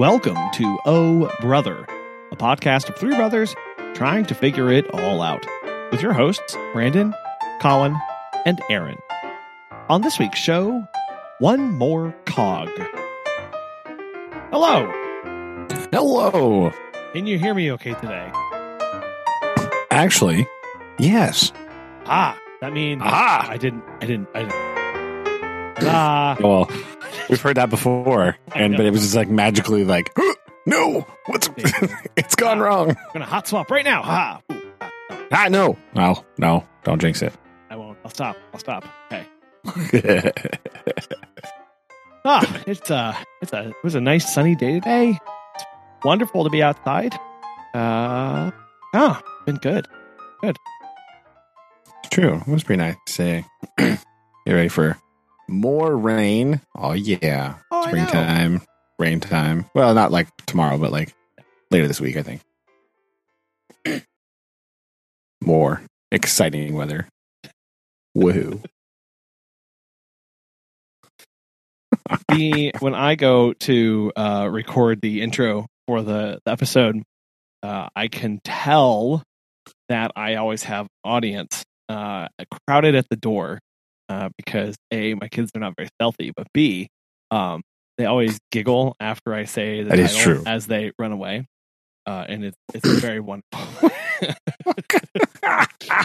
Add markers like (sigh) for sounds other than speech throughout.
Welcome to Oh Brother, a podcast of three brothers trying to figure it all out, with your hosts, Brandon, Collin, and Aaron. On this week's show, one more cog. Hello. Hello. Can you hear me okay today? Actually, yes. Ah, that means Ah. I didn't. I didn't. I didn't. Ah, Well, we've heard that before, and but it was just like magically like, (gasps) no, what's (laughs) it's gone wrong. I'm gonna hot swap right now. Ha! Ooh, ah, no, Ah, no, no, no, don't jinx it. I won't. I'll stop. I'll stop. Okay. (laughs) Ah, it's uh, it's a it was a nice sunny day today. It's wonderful to be outside. Uh, ah, been good. Good. True, it was pretty nice to (clears throat) say. Get ready for more rain. Oh yeah, Oh, springtime, rain time. Well, not like tomorrow, but like later this week, I think. (clears throat) more exciting weather. Woohoo! the when I go to uh, record the intro for the, the episode, uh, I can tell that I always have audience uh, crowded at the door uh, because a my kids are not very stealthy, but b um, they always giggle after I say the That is true. as they run away, uh, and it's it's (clears throat) very wonderful. (laughs)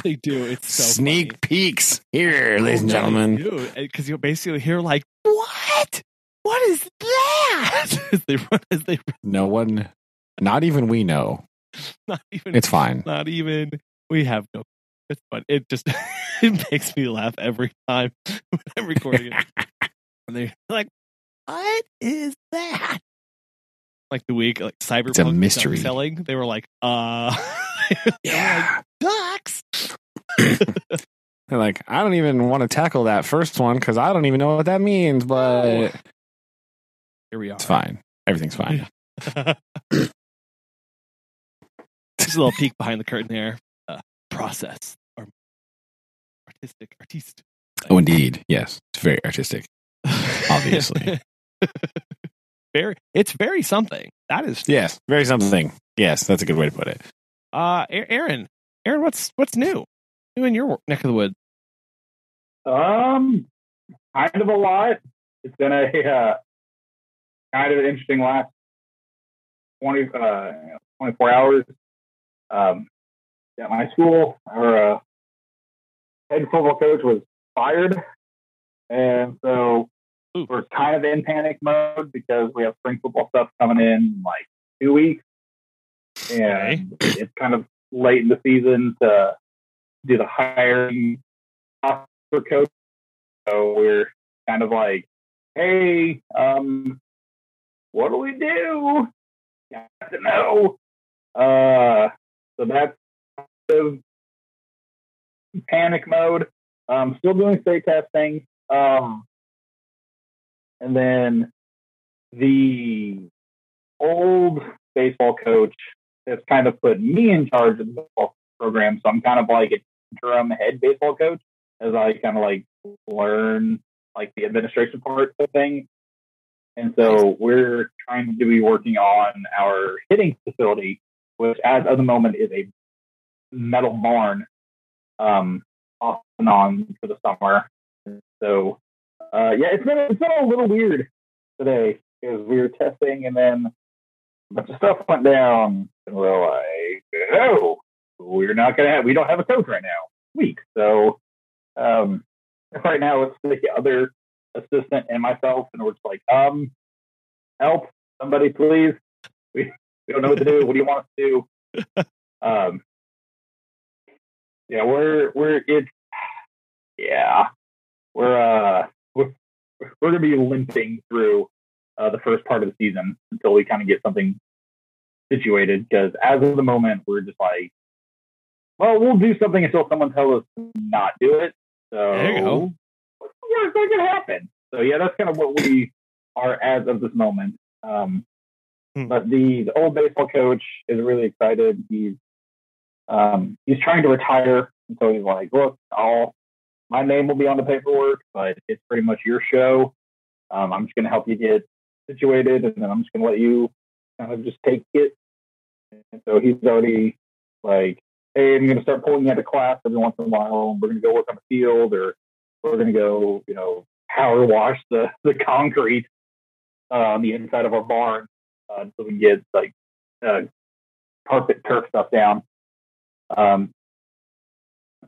they do. It's so Sneak funny. peeks here, ladies and gentlemen. because you basically hear like, "What? What is that?" (laughs) as they run, as they run, No one, not even we know. (laughs) not even, It's fine. not even. We have no. It's fun. It just (laughs) it makes me laugh every time (laughs) when I'm recording it. (laughs) and they're like, "What is that?" Like the week, like cyberpunk It's a mystery. selling. They were like, "Uh, Yeah. ducks." They're like, I don't even want to tackle that first one because I don't even know what that means, but Here we are. it's fine. Everything's fine. Just a little peek behind the curtain there. Uh, process artistic artiste. Oh, indeed. Yes. It's very artistic. Obviously. (laughs) very. It's very something. That is. Yes. Very something. Yes. That's a good way to put it. Uh, Aaron. Aaron, what's what's new? New in your neck of the woods? Um, kind of a lot. It's been a (laughs) uh, kind of an interesting last 20, uh, 24 hours. Um, at my school, our uh, head football coach was fired. And so Ooh. we're kind of in panic mode because we have spring football stuff coming in like two weeks. And it's kind of late in the season to do the hiring for coach. So we're kind of like, hey, um, what do we do? Got to know. Uh, so that's kind of panic mode. Um, still doing state testing. Um, and then the old baseball coach has kind of put me in charge of the baseball program. So I'm kind of like an interim head baseball coach as I kind of like learn like the administration part of things. And so we're trying to be working on our hitting facility, which as of the moment is a metal barn, um, off and on for the summer. So, uh, yeah, it's been, it's been a little weird today because we were testing and then a bunch of stuff went down and we're like, oh, we're not going to have, we don't have a coach right now. Week. So, um, right now it's the other assistant and myself, and we're just like, um, help, somebody, please. We we don't know what to do. What do you want us to do? (laughs) Um, yeah, we're we're it's yeah, we're uh we're we're gonna be limping through uh, the first part of the season until we kind of get something situated. Because as of the moment, we're just like, well, we'll do something until someone tells us to not do it. So There you go. what's the worst that could happen? So yeah, that's kind of what we are as of this moment. Um, Hmm. but the, the old baseball coach is really excited. He's um, he's trying to retire, and so he's like, "Look, I'll my name will be on the paperwork, but it's pretty much your show. Um, I'm just going to help you get situated, and then I'm just going to let you kind of just take it. And so he's already like, hey, I'm going to start pulling you out of class every once in a while. And we're going to go work on the field, or we're going to go, you know, power wash the the concrete uh, on the inside of our barn uh, so we get like uh, carpet turf stuff down. Um,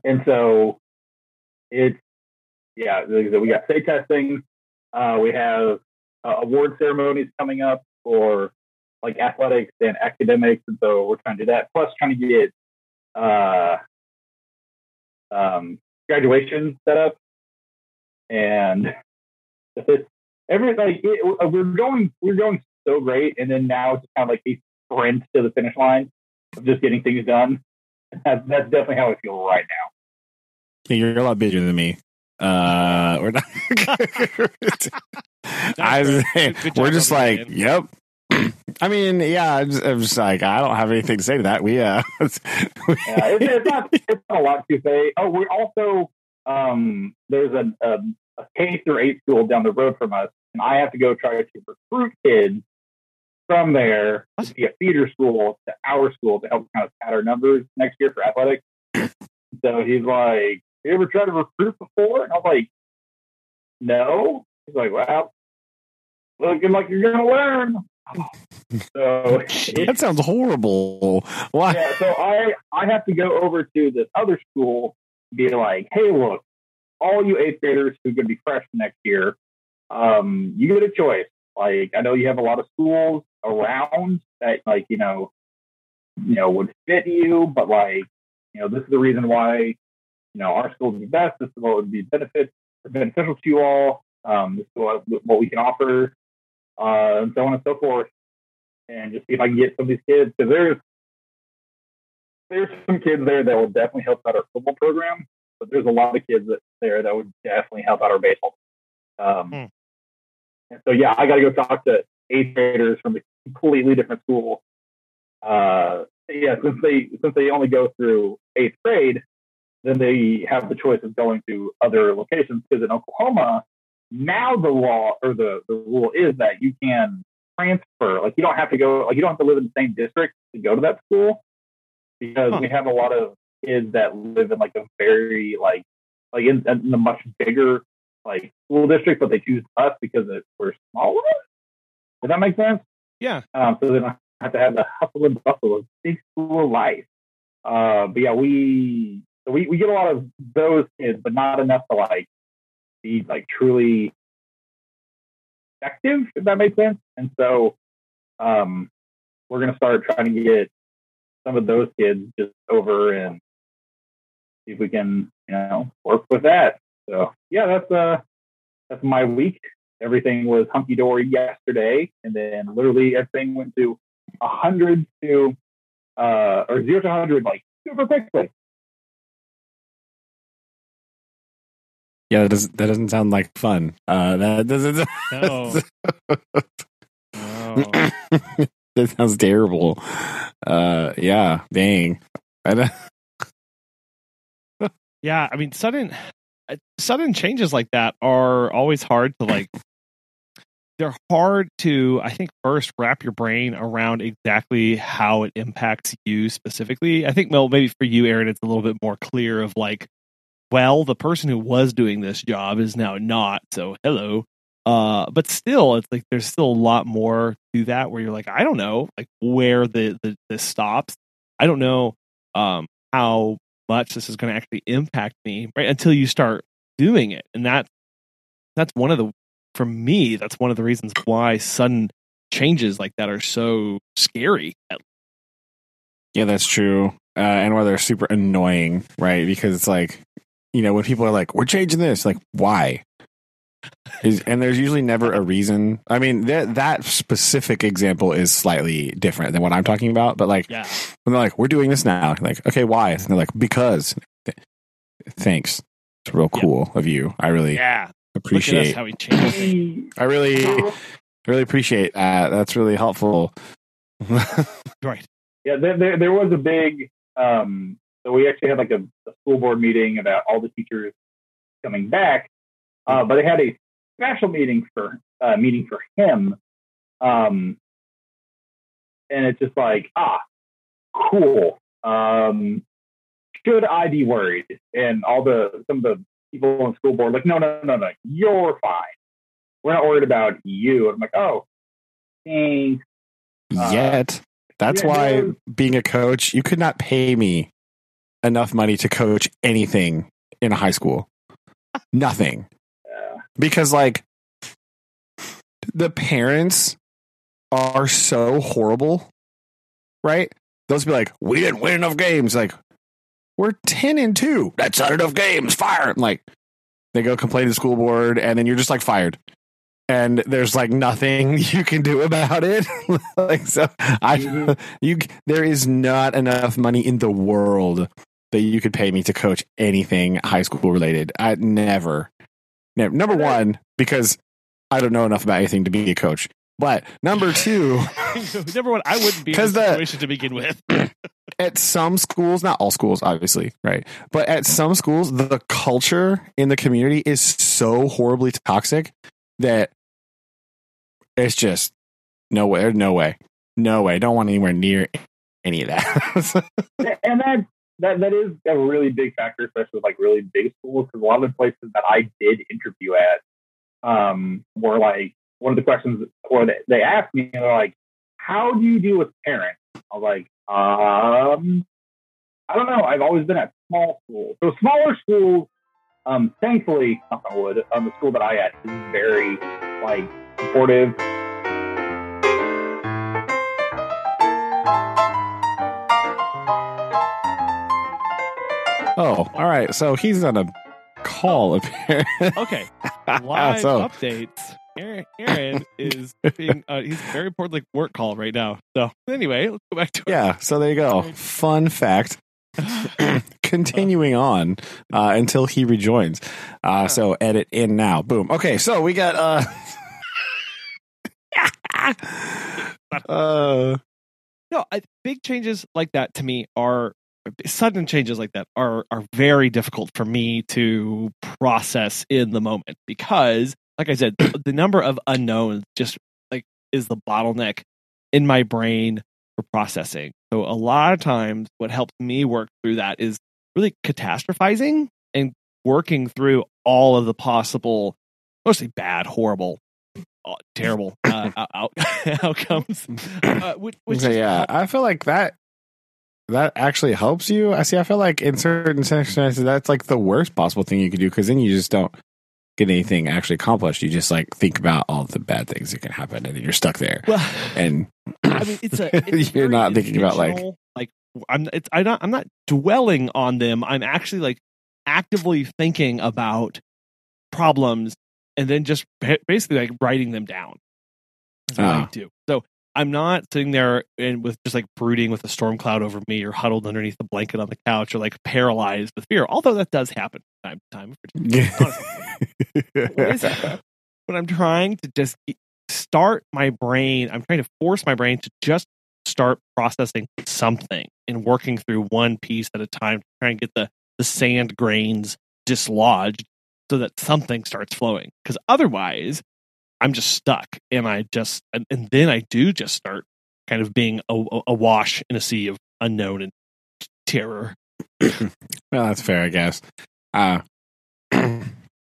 and so it's yeah, we got state testing. Uh, we have uh, award ceremonies coming up for like athletics and academics, and so we're trying to do that. Plus, trying to get uh, um, graduation set up, and it's every like it, we're going we're going so great, and then now it's kind of like a sprint to the finish line of just getting things done. That's, (laughs) that's definitely how I feel right now. Yeah, you're a lot busier than me. Uh, we're not. (laughs) I, we're just like, yep. (clears throat) I mean, yeah, I'm just, I'm just, like, I don't have anything to say to that. We, uh, (laughs) yeah, it's, it's, not, it's not a lot to say. Oh, we're also, um, there's a, a, a K through eight school down the road from us, and I have to go try to recruit kids from there to be a feeder school to our school to help kind of pad our numbers next year for athletics. (clears throat) So he's like, you ever tried to recruit before? And I was like, no. He's like, well, looking like you're going to learn. (laughs) So that sounds horrible. Why? Yeah, so I I have to go over to this other school, and be like, hey, look, all you eighth graders who are going to be freshmen next year, um, you get a choice. Like, I know you have a lot of schools around that, like, you know, you know, would fit you, but like, you know, this is the reason why you know, our school would be best. This is what would be benefit beneficial to you all. Um, this is what, what we can offer, uh, and so on and so forth. And just see if I can get some of these kids because there's there's some kids there that will definitely help out our football program, but there's a lot of kids that there that would definitely help out our baseball. Um, hmm. And so yeah, I got to go talk to eighth graders from a completely different school. Uh, yeah, since they since they only go through eighth grade, then they have the choice of going to other locations. Because in Oklahoma, now the law or the, the rule is that you can transfer. Like you don't have to go, like you don't have to live in the same district to go to that school because huh. we have a lot of kids that live in like a very like like in, in a much bigger like school district, but they choose us because it, we're smaller. Does that make sense? Yeah. Um, so they don't have to have the hustle and bustle of big school life. Uh, but yeah, we so we, we get a lot of those kids, but not enough to like be like truly effective, if that makes sense. And so um, we're going to start trying to get some of those kids just over and see if we can, you know, work with that. So yeah, that's uh that's my week. Everything was hunky dory yesterday, and then literally everything went to a hundred to uh or zero to hundred like super quickly. Yeah, that doesn't that doesn't sound like fun. Uh, that doesn't. (laughs) No. no. (laughs) that sounds terrible. Uh, yeah, dang. (laughs) yeah, I mean, sudden uh, sudden changes like that are always hard to like. They're hard to, I think, first wrap your brain around exactly how it impacts you specifically. I think, well, maybe for you, Aaron, it's a little bit more clear of like well, the person who was doing this job is now not. So hello. Uh, but still, it's like there's still a lot more to that where you're like, I don't know, like where the the this stops. I don't know um, how much this is going to actually impact me, right? Until you start doing it, and that that's one of the for me that's one of the reasons why sudden changes like that are so scary. Yeah, that's true, uh, and why they're super annoying, right? Because it's like you know, when people are like, "We're changing this," like, why? Is, and there's usually never a reason. I mean, that that specific example is slightly different than what I'm talking about. But like, yeah. when they're like, "We're doing this now," like, okay, why? And they're like, "Because." Thanks. It's real cool yeah. of you. I really yeah appreciate how he changed. I really, really appreciate that. That's really helpful. (laughs) right. Yeah, there, there, there was a big um, so we actually had like a, a school board meeting about all the teachers coming back, uh, but they had a special meeting for uh, meeting for him. Um, and it's just like, ah, cool. Um, should I be worried? And all the some of the people on the school board like, no, no, no, no, you're fine. We're not worried about you. I'm like, oh, thanks. Uh, Yet. That's yeah, why being a coach, you could not pay me enough money to coach anything in a high school. Nothing. Uh, Because like the parents are so horrible, right? They'll be like, "We didn't win enough games." Like, we're ten and two. That's not enough games. Fire! Like, they go complain to the school board, and then you're just like fired. And there's like nothing (laughs) you can do about it. (laughs) like, so I, Mhm. (laughs) you, there is not enough money in the world that you could pay me to coach anything high school related. I never, never. Number one, because I don't know enough about anything to be a coach. But number two, (laughs) Number one, I wouldn't be in (laughs) 'Cause this the- situation to begin with. (clears throat) at some schools, not all schools, obviously, right? But at some schools, the culture in the community is so horribly toxic that it's just no way, no way, no way. Don't want anywhere near any of that. (laughs) and that that that is a really big factor, especially with like really big schools, because a lot of the places that I did interview at um, were like one of the questions, or they, they asked me, and they're like, "How do you deal with parents?" I was like, um, I don't know. I've always been at small schools, so smaller schools. Um, thankfully, knock on wood, um, the school that I at is very like supportive. oh, all right. So he's on a call apparently. Okay, (laughs) live So- updates. Aaron, Aaron is (laughs) being uh, he's very important like work call right now. So anyway, let's go back to yeah. So there you go. Fun fact. (laughs) (clears throat) Continuing on uh, until he rejoins. Uh, so edit in now. Boom. Okay. So we got. Uh, (laughs) uh, no, I, big changes like that to me are sudden changes like that are are very difficult for me to process in the moment because, like I said, the, number of unknowns just like is the bottleneck in my brain for processing. So a lot of times, what helps me work through that is really catastrophizing and working through all of the possible, mostly bad, horrible, uh, terrible uh, (laughs) out- (laughs) outcomes. Uh, which, which so yeah, I feel like that that actually helps you. I see. I feel like in certain circumstances, that's like the worst possible thing you could do because then you just don't get anything actually accomplished. You just like think about all the bad things that can happen, and then you're stuck there. well, And I mean, it's a. (laughs) It's You're not thinking about, like- like I'm. It's I'm not. I'm not dwelling on them. I'm actually like actively thinking about problems and then just basically like writing them down. That's what I Ah. do. So I'm not sitting there and with just like brooding with a storm cloud over me or huddled underneath the blanket on the couch or like paralyzed with fear. Although that does happen from time to time. (laughs) What is it? But I'm trying to just start my brain. I'm trying to force my brain to just start processing something and working through one piece at a time to try and get the, the sand grains dislodged so that something starts flowing. Because otherwise, I'm just stuck. And I just, and, and then I do just start kind of being a, a- awash in a sea of unknown and terror. (coughs) well, that's fair, I guess. Uh, (clears throat)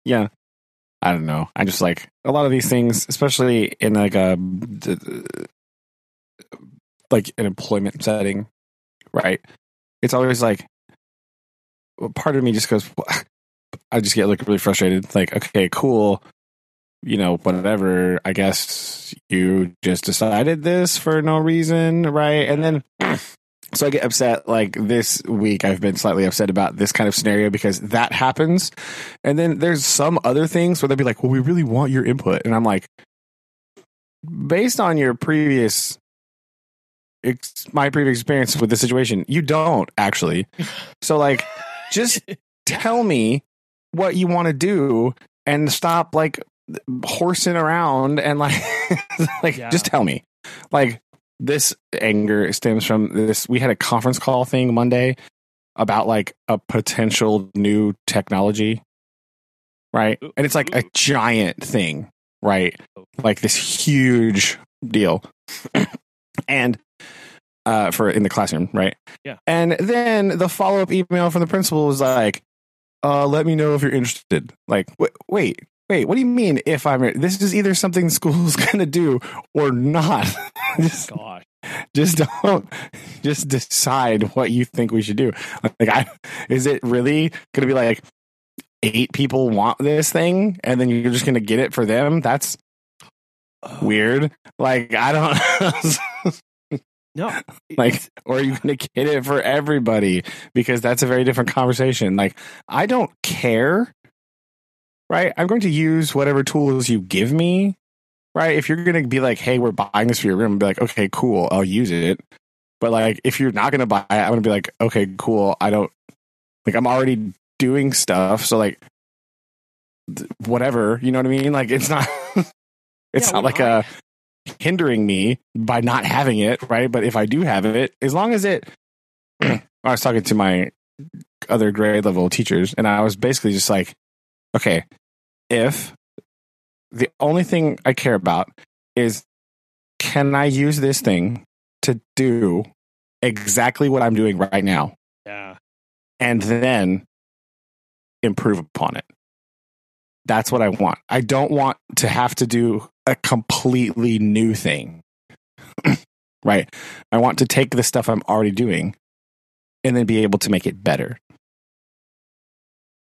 yeah, I don't know. I just like a lot of these things, especially in like a like an employment setting, right? It's always like part of me just goes. (laughs) I just get like really frustrated. Like, okay, cool. You know, whatever. I guess you just decided this for no reason, right? And then (clears throat) so I get upset. Like this week, I've been slightly upset about this kind of scenario because that happens. And then there's some other things where they'll be like, well, we really want your input. And I'm like, based on your previous, ex- my previous experience with the situation, you don't actually. So, like, just (laughs) tell me what you want to do and stop like horsing around and like, (laughs) like, Yeah. just tell me. Like, this anger stems from this. We had a conference call thing Monday about like a potential new technology, right? And it's like a giant thing, right? Like this huge deal. (clears throat) and uh, for in the classroom, right? Yeah. And then the follow up email from the principal was like, uh, "Let me know if you're interested." Like, wait, wait, wait. What do you mean if I'm? This is either something the (laughs) school's gonna do or not. just, Gosh. just don't. Just decide what you think we should do. Like, I is it really gonna be like eight people want this thing, and then you're just gonna get it for them? That's weird. Like, I don't. No. (laughs) like or are you going to get it for everybody because that's a very different conversation like i don't care right? I'm going to use whatever tools you give me right? If you're going to be like hey we're buying this for your room I'll be like okay cool i'll use it. But like if you're not going to buy it i'm going to be like okay cool i don't like i'm already doing stuff so like th- whatever you know what i mean? Like it's not (laughs) it's Yeah, not like a, uh, hindering me by not having it, right? But if I do have it, as long as it, (clears throat) I was talking to my other grade level teachers, and I was basically just like, okay, if the only thing I care about is can I use this thing to do exactly what I'm doing right now Yeah. and then improve upon it. That's what I want. I don't want to have to do a completely new thing. (clears throat) right? I want to take the stuff I'm already doing and then be able to make it better.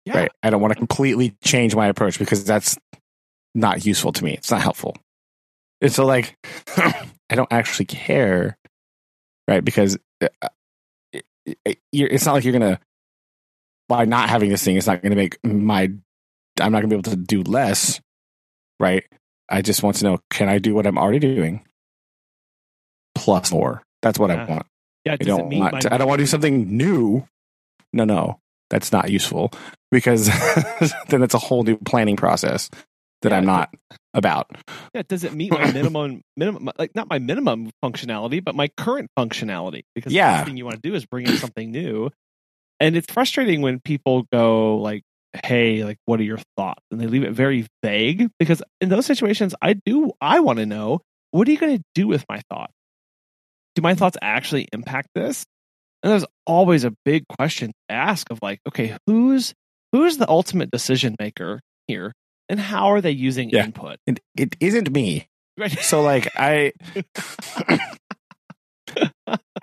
Yeah. Right? I don't want to completely change my approach because that's not useful to me. It's not helpful. And so like (clears throat) I don't actually care, right? Because uh, it, it, it's not like you're gonna by not having this thing, it's not gonna make my I'm not gonna be able to do less, right? I just want to know can I do what I'm already doing plus more? That's what Yeah. I want. Yeah. I don't want to, I don't want to do something new. No, no, that's not useful because (laughs) then it's a whole new planning process that Yeah, I'm not about. Yeah, does it meet my (laughs) minimum minimum like not my minimum functionality, but my current functionality? Because the Yeah. last thing you want to do is bring in something new. And it's frustrating when people go like, "Hey, like, what are your thoughts?" And they leave it very vague because in those situations, I do I want to know what are you going to do with my thoughts? Do my thoughts actually impact this? And there's always a big question to ask of like, okay, who's who's the ultimate decision maker here, and how are they using Yeah. input? It, it isn't me. Right. So like I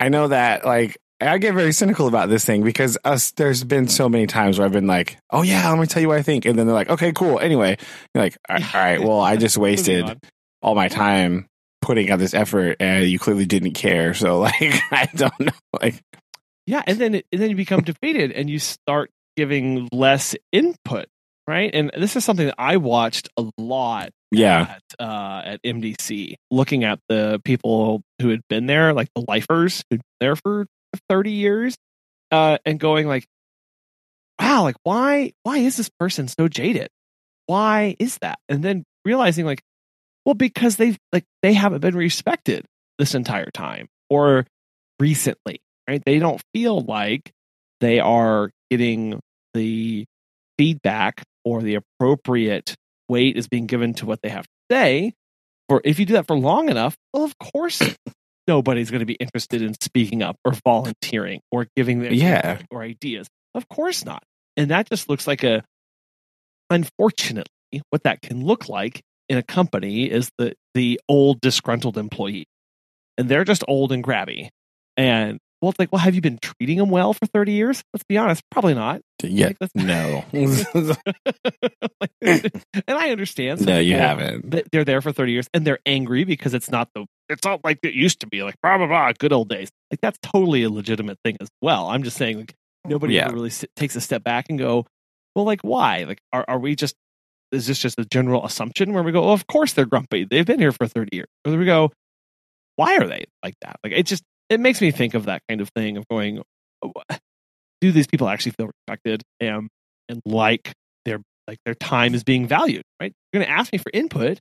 I know that like I get very cynical about this thing because us there's been so many times where I've been like, "Oh yeah, let me tell you what I think," and then they're like, "Okay, cool." Anyway, you're like, "All right, all right, well, I just (laughs) wasted all my time putting out this effort, and you clearly didn't care." So like, (laughs) I don't know, like, Yeah, and then it, and then you become defeated, and you start giving less input, right? And this is something that I watched a lot yeah, at uh, at MDC, looking at the people who had been there, like the lifers who'd been there for thirty years, uh, and going like, "Wow, like why why is this person so jaded? Why is that?" And then realizing like, well, because they've like they haven't been respected this entire time or recently, right? They don't feel like they are getting the feedback or the appropriate weight is being given to what they have to say. Or if you do that for long enough, well, of course, (coughs) nobody's going to be interested in speaking up or volunteering or giving their Yeah. or ideas. Of course not. And that just looks like a, unfortunately, what that can look like in a company is the the old disgruntled employee, and they're just old and grabby. And well, it's like, well, have you been treating them well for thirty years? Let's be honest, probably not. yeah, Like, no, (laughs) and I understand. no, you haven't. They're there for thirty years, and they're angry because it's not the. It's not like it used to be. Like blah blah blah. Good old days. Like that's totally a legitimate thing as well. I'm just saying, like nobody Yeah. really takes a step back and go, well, like why? Like are are we just? Is this just a general assumption where we go, oh, of course they're grumpy. They've been here for thirty years. Or we go, why are they like that? Like it just it makes me think of that kind of thing of going, do these people actually feel respected and and like their like their time is being valued? Right? You're going to ask me for input.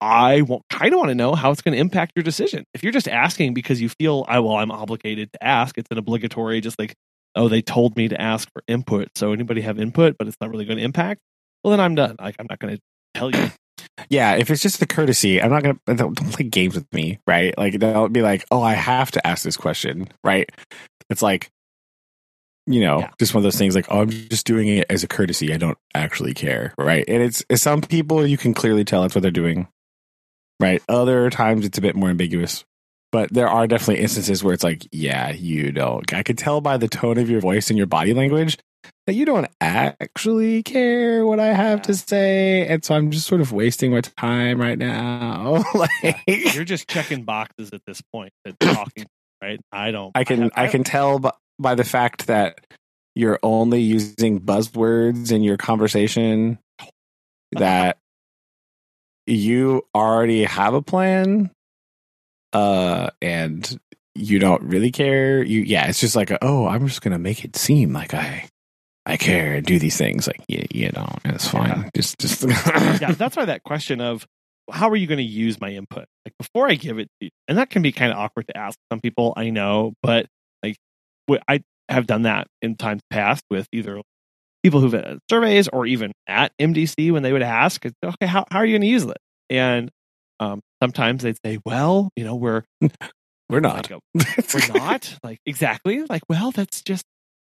I won't kind of want to know how it's going to impact your decision. If you're just asking because you feel, I well, I'm obligated to ask. It's an obligatory, just like oh, they told me to ask for input. So anybody have input, but it's not really going to impact. Well, then I'm done. Like I'm not going to tell you. Yeah, if it's just the courtesy, I'm not gonna (laughs) don't, don't play games with me, right? Like don't be like, oh, I have to ask this question, right? It's like, you know, Yeah. just one of those things. Like, oh, I'm just doing it as a courtesy. I don't actually care, right? And it's, it's some people you can clearly tell that's what they're doing, right? Other times it's a bit more ambiguous. But there are definitely instances where it's like, yeah, you don't. I could tell by the tone of your voice and your body language that you don't actually care what I have to say, and so I'm just sort of wasting my time right now. (laughs) like, You're just checking boxes at this point. At (coughs) talking, right? I don't. I can have- I can tell by, by the fact that you're only using buzzwords in your conversation (laughs) that you already have a plan uh and you don't really care you yeah it's just like a, oh i'm just gonna make it seem like i i care and do these things like yeah you know it's fine just just yeah, that's why that question of how are you going to use my input? Like before I give it, to you, and that can be kind of awkward to ask some people. I know, but like I have done that in times past with either people who've had surveys or even at MDC when they would ask, okay, how how are you going to use it? And um, sometimes they'd say, well, you know, we're (laughs) we're not like a- we're not like exactly like well, that's just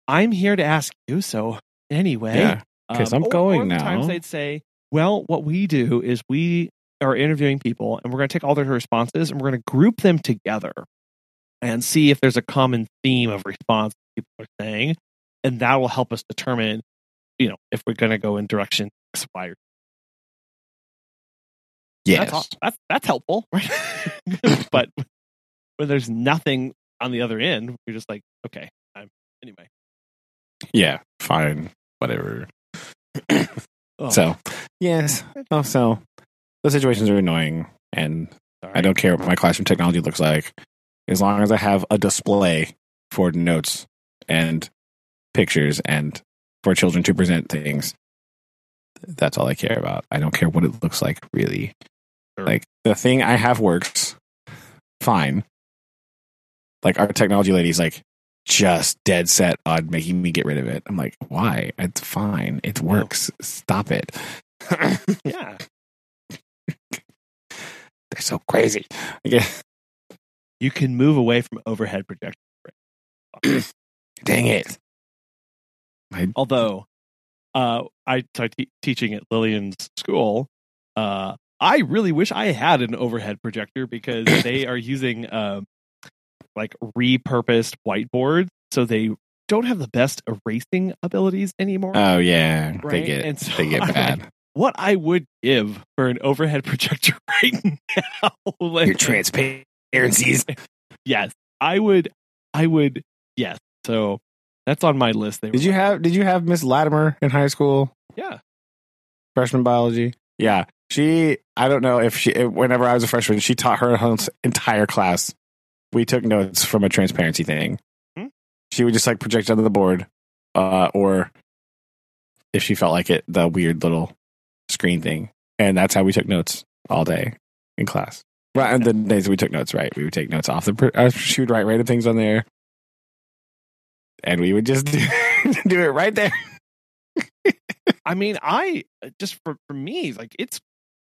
I'm here to ask you. So anyway, yeah 'Cause um, I'm or- going or now. Sometimes they'd say, "Well, what we do is we are interviewing people, and we're going to take all their responses, and we're going to group them together, and see if there's a common theme of response people are saying, and that will help us determine, you know, if we're going to go in direction X, Y, or yes that's, that's that's helpful, (laughs) right? but when there's nothing on the other end, you're just like, okay, I'm anyway. Yeah fine whatever (coughs) Oh, So, yes. Oh, so those situations are annoying, and sorry. I don't care what my classroom technology looks like, as long as I have a display for notes and pictures and for children to present things. That's all I care about. I don't care what it looks like, really. Sure. Like the thing I have works fine. Like our technology lady's like just dead set on making me get rid of it. I'm like, why? It's fine. It works. Stop it. (laughs) (laughs) Yeah, They're so crazy. Yeah. (laughs) you can move away from overhead projector. (clears throat) Dang it. Although, uh, I started te- teaching at Lillian's school. Uh, I really wish I had an overhead projector because (coughs) they are using um, like repurposed whiteboards, so they don't have the best erasing abilities anymore. Oh yeah, they get And so they get (laughs) bad. what I would give for an overhead (laughs) projector right now? (laughs) like- transparencies. yes, I would. I would. Yes. So that's on my list. Did you like, have Did you have Miss Latimer in high school? Yeah. freshman biology. Yeah, she. I don't know if she. Whenever I was a freshman, she taught her entire class. We took notes from a transparency thing. Hmm. She would just like project onto the board, uh, or if she felt like it, the weird little screen thing, and that's how we took notes all day in class. Right, and the days we took notes, right, we would take notes off the. Uh, she would write random things on there, and we would just do, (laughs) do it right there. I mean, I just for for me, like it's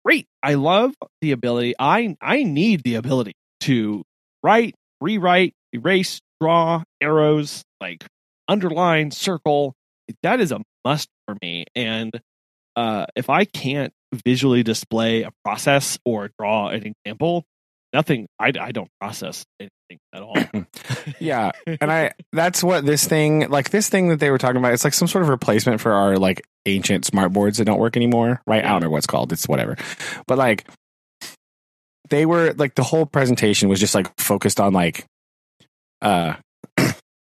great. I love the ability. I I need the ability to write, rewrite, erase, draw, arrows, like underline, circle. That is a must for me. And uh, if I can't visually display a process or draw an example, nothing. I I don't process anything at all. (laughs) Yeah, and I (laughs) that's what this thing like this thing that they were talking about. It's like some sort of replacement for our like ancient smart boards that don't work anymore, right? I don't know what it's called. It's whatever, but like they were like the whole presentation was just like focused on like uh (clears throat)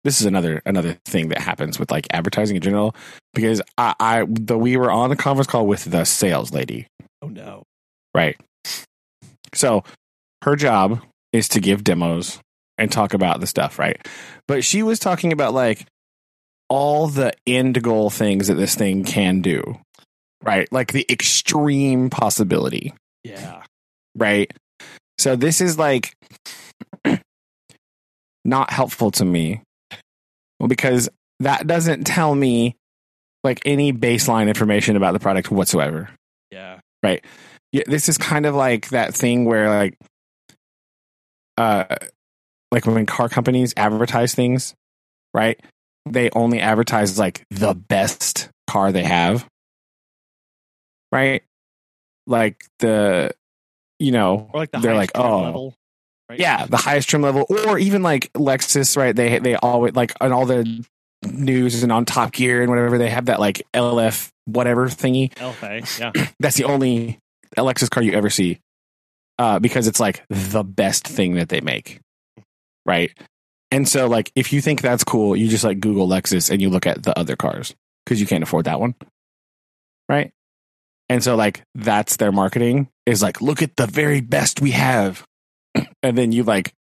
this is another another thing that happens with like advertising in general because I I the we were on a conference call with the sales lady oh no. Right. So her job is to give demos and talk about the stuff, right? But she was talking about like all the end goal things that this thing can do, right? Like the extreme possibility, Yeah. right? So this is like (clears throat) not helpful to me well, because that doesn't tell me like any baseline information about the product whatsoever Yeah. yeah, this is kind of like that thing where like uh like when car companies advertise things, right? They only advertise like the best car they have. Right? Like the you know, Or like the they're like, oh, level. Right? yeah, the highest trim level, or even like Lexus, right? They they always like on all the news and on Top Gear and whatever they have that like LF whatever thingy. LFA. Yeah. (clears throat) That's the only Lexus car you ever see, uh, because it's like the best thing that they make, right? And so, like, if you think that's cool, you just like Google Lexus and you look at the other cars because you can't afford that one, right? And so, like, that's their marketing is like, look at the very best we have, (clears throat) and then you like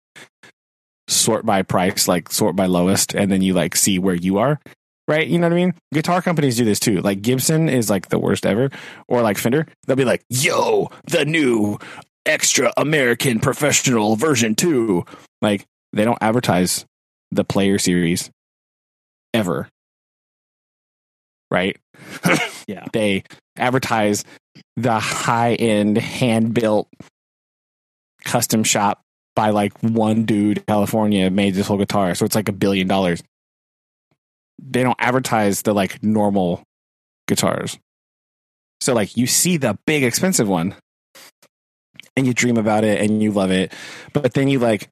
sort by price, like sort by lowest, and then you like see where you are. Right, you know what I mean? Guitar companies do this too. Like Gibson is like the worst ever, or like Fender, they'll be like, "Yo, the new extra American professional version 2." Like they don't advertise the player series ever. Right? Yeah. (laughs) They advertise the high-end hand-built custom shop by like one dude in California made this whole guitar. So it's like a billion dollars. They don't advertise the like normal guitars. So like you see the big expensive one and you dream about it and you love it. But then you like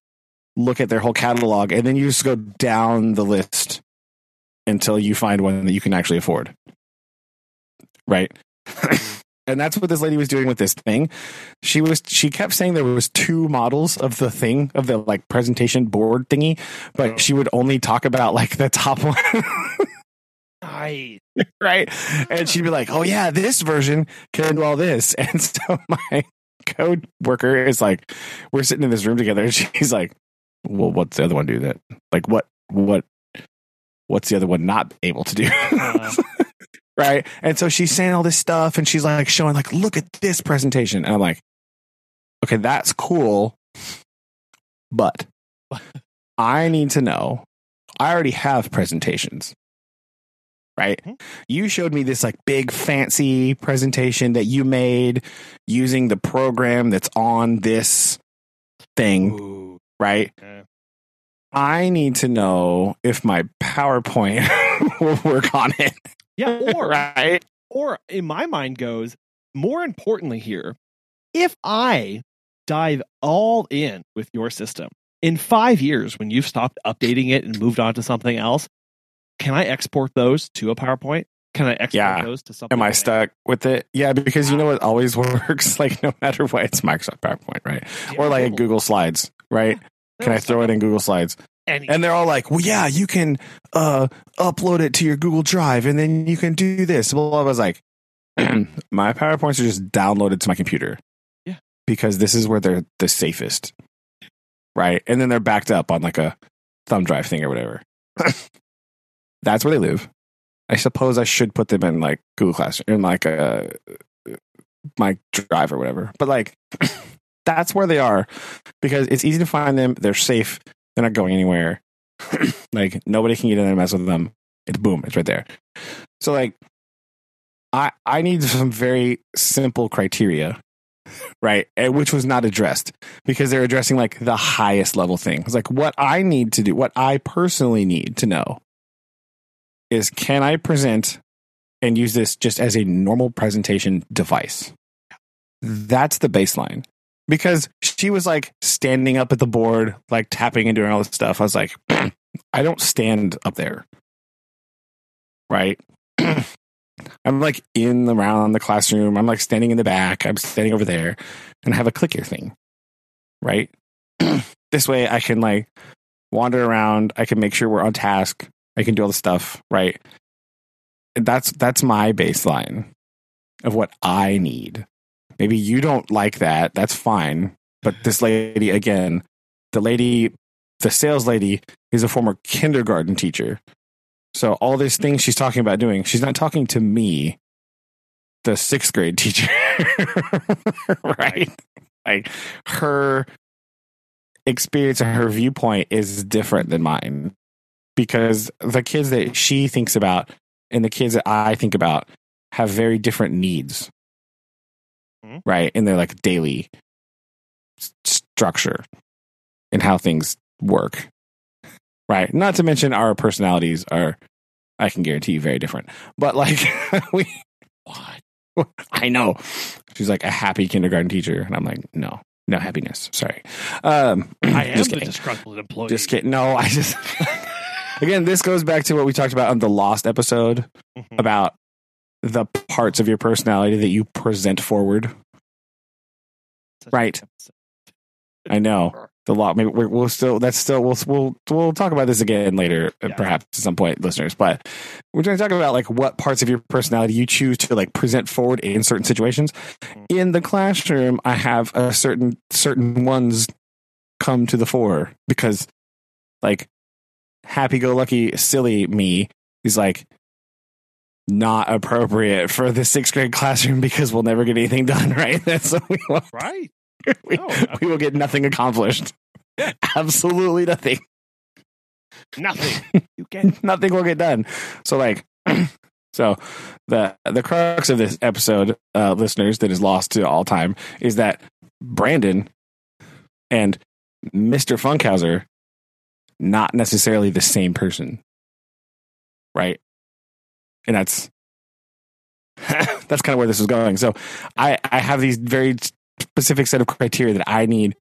look at their whole catalog and then you just go down the list until you find one that you can actually afford. Right? (laughs) and that's what this lady was doing with this thing. She was she kept saying there was two models of the thing of the like presentation board thingy, but Oh. she would only talk about like the top (laughs) one. Nice. (laughs) right? And she'd be like, "Oh yeah, this version can do all this." And so my code worker is like, we're sitting in this room together, and she's like, "Well, what's the other one do that? Like, what, what, what's the other one not able to do?" Uh, right? And so she's saying all this stuff, and she's like showing, like, "Look at this presentation," and I'm like, "Okay, that's cool, but (laughs) I need to know. I already have presentations." right? Mhm. You showed me this like big fancy presentation that you made using the program that's on this thing, ooh. right? Yeah. I need to know if my PowerPoint (laughs) will work on it, Yeah. (laughs) Or right? or in my mind goes more importantly here if i dive all in with your system in five years when you've stopped updating it and moved on to something else can i export those to a powerpoint can i export Yeah. those to something Am I stuck with it? Yeah, because you know what always (laughs) works, like no matter what, it's Microsoft PowerPoint, right? Yeah, Or like. Google Slides, right? Can I throw it in Google Slides? Any- and they're all like, "Well, yeah, you can uh, upload it to your Google Drive, and then you can do this." Well, I was like, (clears throat) "My PowerPoints are just downloaded to my computer, Yeah. because this is where they're the safest, right?" And then they're backed up on like a thumb drive thing or whatever. (clears throat) That's where they live. I suppose I should put them in like Google Classroom, in like a my drive or whatever. But like, (clears throat) that's where they are because it's easy to find them. They're safe. They're not going anywhere. (clears throat) like nobody can get in there and mess with them. It's boom. It's right there. So like, I I need some very simple criteria, right? And which was not addressed because they're addressing like the highest level things. Like what I need to do, what I personally need to know is can I present and use this just as a normal presentation device? That's the baseline. Because she was like standing up at the board, like tapping and doing all this stuff. I was like, (clears throat) I don't stand up there. Right? (clears throat) I'm like in the around the classroom. I'm like standing in the back. I'm standing over there and I have a clicker thing. Right? (clears throat) this way I can like wander around. I can make sure we're on task. I can do all the stuff, right? That's that's my baseline of what I need. Maybe you don't like that. That's fine. But this lady again, the lady, the sales lady is a former kindergarten teacher. So all these things she's talking about doing, she's not talking to me, the sixth grade teacher. (laughs) right? Like her experience and her viewpoint is different than mine because the kids that she thinks about and the kids that I think about have very different needs. Mhm. right? In their like daily s- structure and how things work, right? Not to mention our personalities are, I can guarantee you, very different. But like (laughs) we, What? I know. She's like a happy kindergarten teacher, and I'm like, no, no happiness. Sorry. Um, (clears throat) I am just the kidding. disgruntled employee. Just kidding. No, I just. (laughs) Again, this goes back to what we talked about on the Lost episode Mhm. about the parts of your personality that you present forward. Such right. I know the law. Maybe we're, we'll still. That's still. We'll we'll we'll talk about this again later, uh, Yeah. perhaps at some point, listeners. But we're going to talk about like what parts of your personality you choose to like present forward in certain situations. Mhm. In the classroom, I have a certain certain ones come to the fore because, like, happy-go-lucky, silly me is like not appropriate for the sixth grade classroom because we'll never get anything done. (laughs) Right? That's what we want Right. (laughs) we, No, we will get nothing accomplished. (laughs) Absolutely nothing. Nothing. You get nothing will get done. So like (clears throat) so the the crux of this episode, uh, listeners, that is lost to all time is that Brandon and Mr. Funkhauser not necessarily the same person. Right? And that's (laughs) that's kind of where this is going. So I I have these very specific set of criteria that I need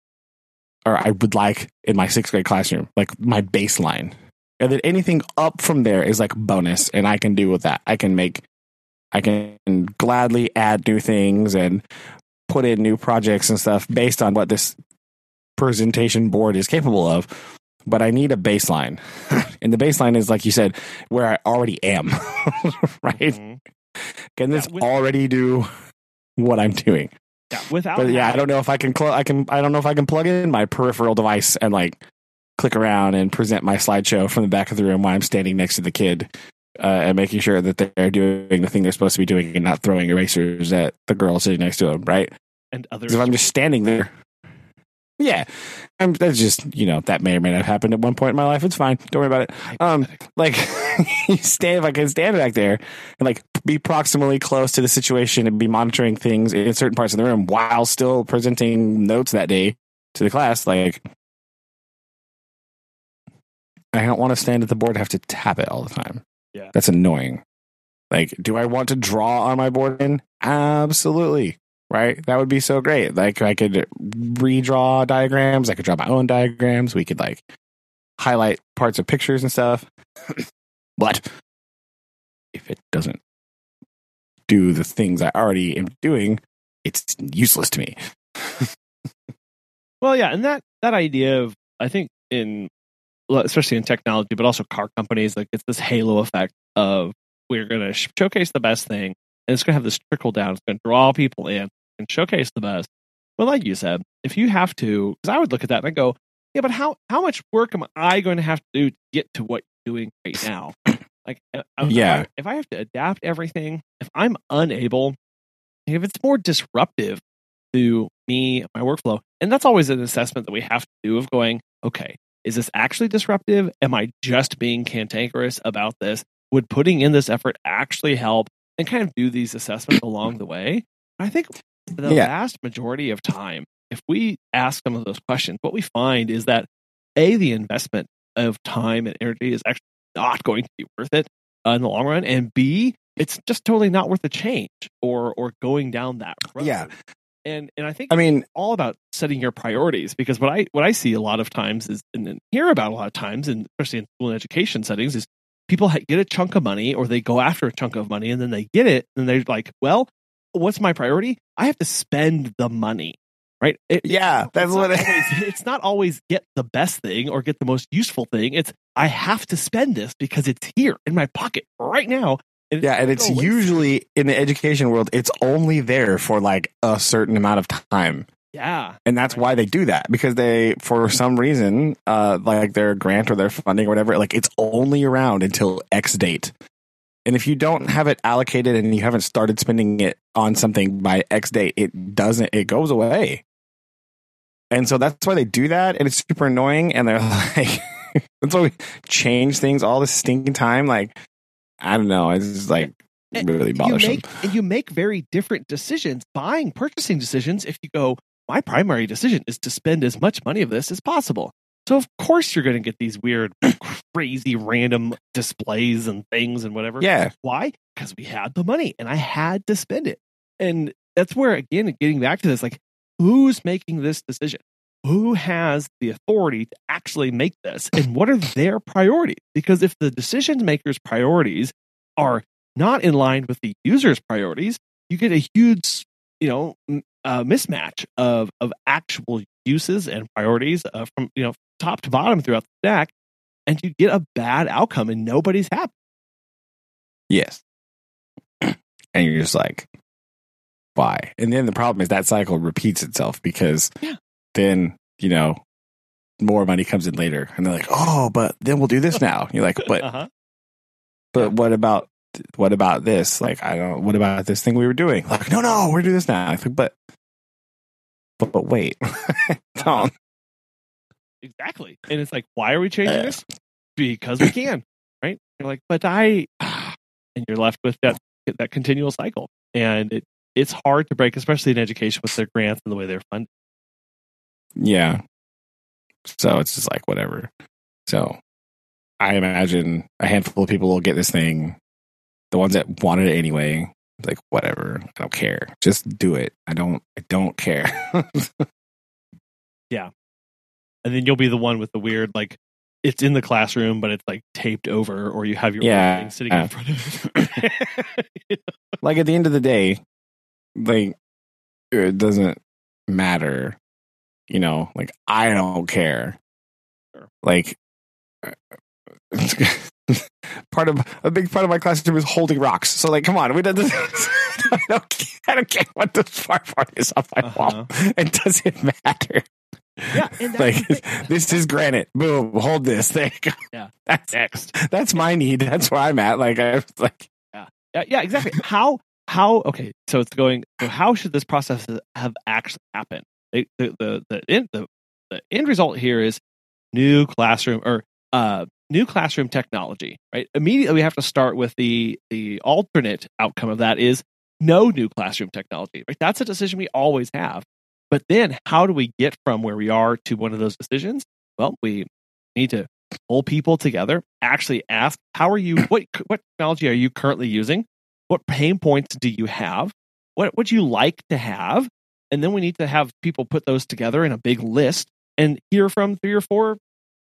or I would like in my sixth grade classroom, like my baseline. And then anything up from there is like bonus, and I can do with that. I can make, I can gladly add new things and put in new projects and stuff based on what this presentation board is capable of. But I need a baseline, (laughs) and the baseline is like you said, where I already am, (laughs) right? Mhm. Can this Yeah, with- already do what I'm doing? Yeah, without but yeah, I don't know if I can. Cl- I can. I don't know if I can plug in my peripheral device and like click around and present my slideshow from the back of the room while I'm standing next to the kid uh, and making sure that they're doing the thing they're supposed to be doing and not throwing erasers at the girl sitting next to them. Right? and others. If I'm just standing there, yeah, I'm, that's just you know that may or may not have happened at one point in my life. It's fine. Don't worry about it. Um, like (laughs) you stand if I can stand back there and like be proximally close to the situation and be monitoring things in certain parts of the room while still presenting notes that day to the class, like I don't want to stand at the board and have to tap it all the time. Yeah. That's annoying. Like, do I want to draw on my board in? Absolutely. Right? That would be so great. Like I could redraw diagrams, I could draw my own diagrams, we could like highlight parts of pictures and stuff. (clears throat) but if it doesn't do the things I already am doing, it's useless to me. (laughs) Well, yeah, and that that idea of I think in especially in technology, but also car companies, like it's this halo effect of we're going to showcase the best thing, and it's going to have this trickle down. It's going to draw people in and showcase the best. But like you said, if you have to, because I would look at that and I go, yeah, but how how much work am I going to have to do to get to what you're doing right now? (clears throat) Like, if Yeah. If I have to adapt everything, if I'm unable, if it's more disruptive to me, my workflow, and that's always an assessment that we have to do of going, okay, is this actually disruptive? Am I just being cantankerous about this? Would putting in this effort actually help? And kind of do these assessments along the way. I think the Yeah. vast majority of time, if we ask some of those questions, what we find is that a the investment of time and energy is actually not going to be worth it uh, in the long run, and b it's just totally not worth the change or or going down that road. Yeah. and and I think I mean, all about setting your priorities because what I what I see a lot of times is and, and hear about a lot of times, and especially in school and education settings, is people get a chunk of money or they go after a chunk of money and then they get it and they're like, well, what's my priority? I have to spend the money, right? It- yeah, that's it's what not it always, (laughs) it's not always get the best thing or get the most useful thing. It's I have to spend this because it's here in my pocket right now. And Yeah, and it's waste usually in the education world, it's only there for like a certain amount of time. yeah, And that's why they do that because they, for some reason, uh, like their grant or their funding or whatever, like it's only around until X date. And if you don't have it allocated and you haven't started spending it on something by X date, it doesn't, it goes away. And so that's why they do that. And it's super annoying. And they're (laughs) like, that's why we change things all the stinking time. Like, I don't know. It's just like, really you bothersome. make and you make very different decisions buying purchasing decisions if you go my primary decision is to spend as much money of this as possible so of course you're going to get these weird (clears throat) crazy random displays and things and whatever. Yeah, why? Because we had the money and i had to spend it. And that's where again getting back to this like who's making this decision? Who has the authority to actually make this? And what are their priorities? Because if the decision makers priorities are not in line with the user's priorities, you get a huge, you know, uh, mismatch of of actual uses and priorities uh, from you know top to bottom throughout the stack, and you get a bad outcome, and nobody's happy. yes. (clears throat) and you're just like, why? And then the problem is that cycle repeats itself because Yeah. then you know more money comes in later, and they're like, oh, but then we'll do this (laughs) now. You're like, but Uh-huh. but what about what about this? Like, I don't. What about this thing we were doing? Like, no, no, we're doing this now. I think, but but but wait, (laughs) don't. Exactly, and it's like, why are we changing this? Because we can, right? You're like, but I, (sighs) and you're left with that that continual cycle, and it it's hard to break, especially in education with their grants and the way they're funded. Yeah. So it's just like whatever. So I imagine a handful of people will get this thing. The ones that wanted it anyway, like whatever. I don't care. Just do it. I don't. I don't care. (laughs) and then you'll be the one with the weird like it's in the classroom but it's like taped over or you have your Yeah. thing sitting in front of it (laughs) like at the end of the day, like it doesn't matter. You know, like I don't care. Sure. Like (laughs) part of a big part of my classroom is holding rocks. So like, come on, we did this. (laughs) I don't, I don't care what the far part is on my uh-huh. wall. It doesn't matter. Yeah (laughs) Like (laughs) this is granite. Boom, hold this. (laughs) There you go. Yeah. that's next that's my need. That's where I'm at. Like I was like, yeah, yeah exactly how how okay so it's going so how should this process have actually happened the the the the end, the, the end result here is new classroom or uh new classroom technology right immediately we have to start with the the alternate outcome of that is no new classroom technology right that's a decision we always have but then how do we get from where we are to one of those decisions? Well we need to pull people together actually ask how are you what what technology are you currently using? What pain points do you have? What would you like to have? And then we need to have people put those together in a big list and hear from three or four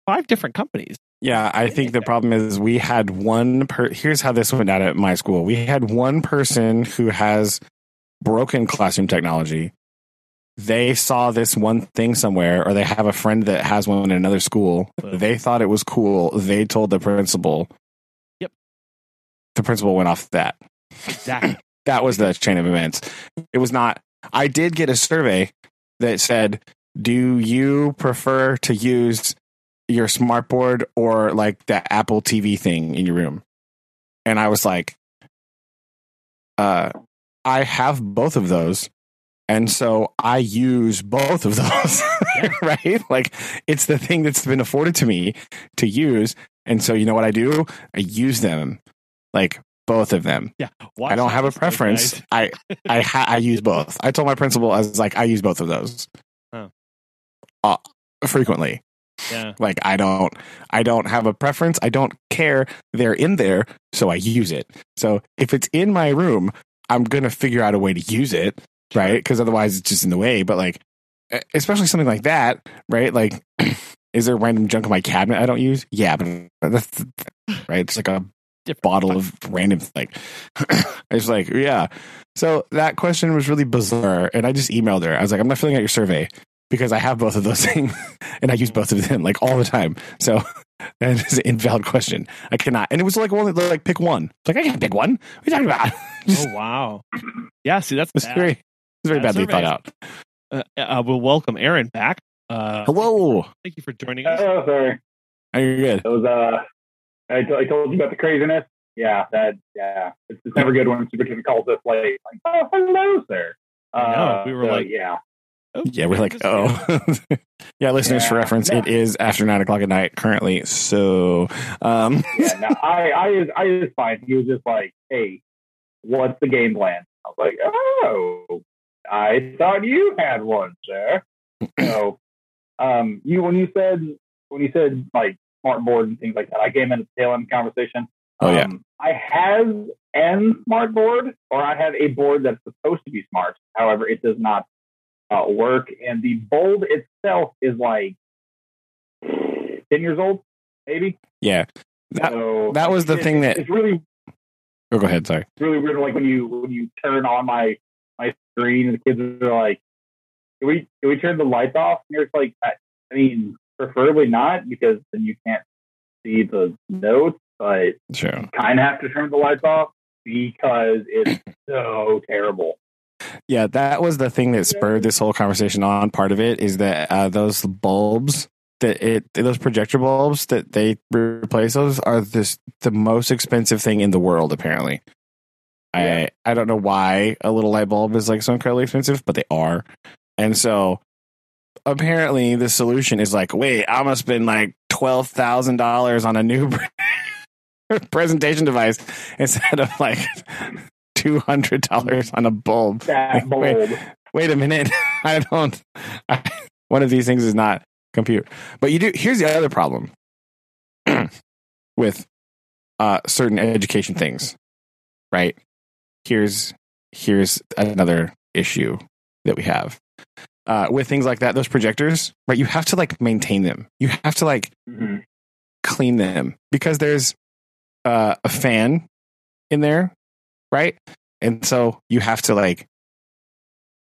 five different companies. Yeah, I think the problem is we had one per here's how this went down at my school. We had one person who has broken classroom technology. They saw this one thing somewhere, or they have a friend that has one in another school. They thought it was cool. They told the principal. Yep. The principal went off that. exactly (clears throat) That was the chain of events. It was not. I did get a survey that said, "Do you prefer to use your smartboard or like the Apple TV thing in your room?" And I was like, "Uh, I have both of those." And so I use both of those, (laughs) right? Like it's the thing that's been afforded to me to use. And so you know what I do? I use them, like both of them. yeah Watch I don't have a preference. I I ha- I use both. I told my principal I was like I use both of those. Oh. Uh, frequently. yeah Like I don't I don't have a preference. I don't care. They're in there, so I use it. So if it's in my room, I'm going to figure out a way to use it, right? Cuz otherwise it's just in the way, but like especially something like that, right? Like (clears throat) is there random junk in my cabinet I don't use? Yeah, but (laughs) that's right. It's like a bottle of random like (clears throat) it's like yeah so that question was really bizarre and i just emailed her i was like i'm not filling out your survey because i have both of those (laughs) things and i use both of them like all the time so (laughs) that is an invalid question i cannot and it was like only like pick one it's like i can't pick one what are you talking about Just- oh wow yeah see that's it's bad. very very Bad badly thought surveys. out uh, uh, we'll welcome aaron back uh hello thank you for joining us Oh, sorry. are you good It was uh, I, t- I told you about the craziness. Yeah, that yeah, it's, it's never good when superintendent calls us late. Like, oh, hello, sir. I know. Uh, We were so, like- yeah, Oh, yeah we're like oh (laughs) yeah listeners for Yeah. reference it is after nine o'clock at night currently so um yeah. No, I I is I is fine. He was just like, hey, what's the game plan? I was like, oh, I thought you had one, sir. so, um, you when you said when you said like smart board and things like that, I came in at the tail end conversation. Oh yeah. Um, I have an smart board, or I have a board that's supposed to be smart. However, it does not uh, work, and the bulb itself is like ten years old, maybe. Yeah. That, so that was the it- thing that- it's really Oh, go ahead. Sorry. it's really weird. Like when you when you turn on my and the kids are like, "Can we can we turn the lights off?" And you're just like, I, I mean, preferably not because then you can't see the notes. But Sure. you kind of have to turn the lights off because it's (clears throat) so terrible. Yeah, that was the thing that spurred this whole conversation on. Part of it is that uh, those bulbs that it those projector bulbs that they replace those are this the most expensive thing in the world apparently. Yeah. I I don't know why a little light bulb is like so incredibly expensive, but they are. And so apparently the solution is like, wait, I'm gonna spend like twelve thousand dollars on a new (laughs) presentation device instead of like (laughs) two hundred dollars on a bulb. That (laughs) Wait. Wait a minute, I don't. I, one of these things is not compute. But you do. Here's the other problem (clears throat) with uh, certain education things, right? Here's here's another issue that we have uh, with things like that. Those projectors, right? You have to like maintain them. You have to like Mhm. clean them because there's uh, a fan in there, right? And so you have to like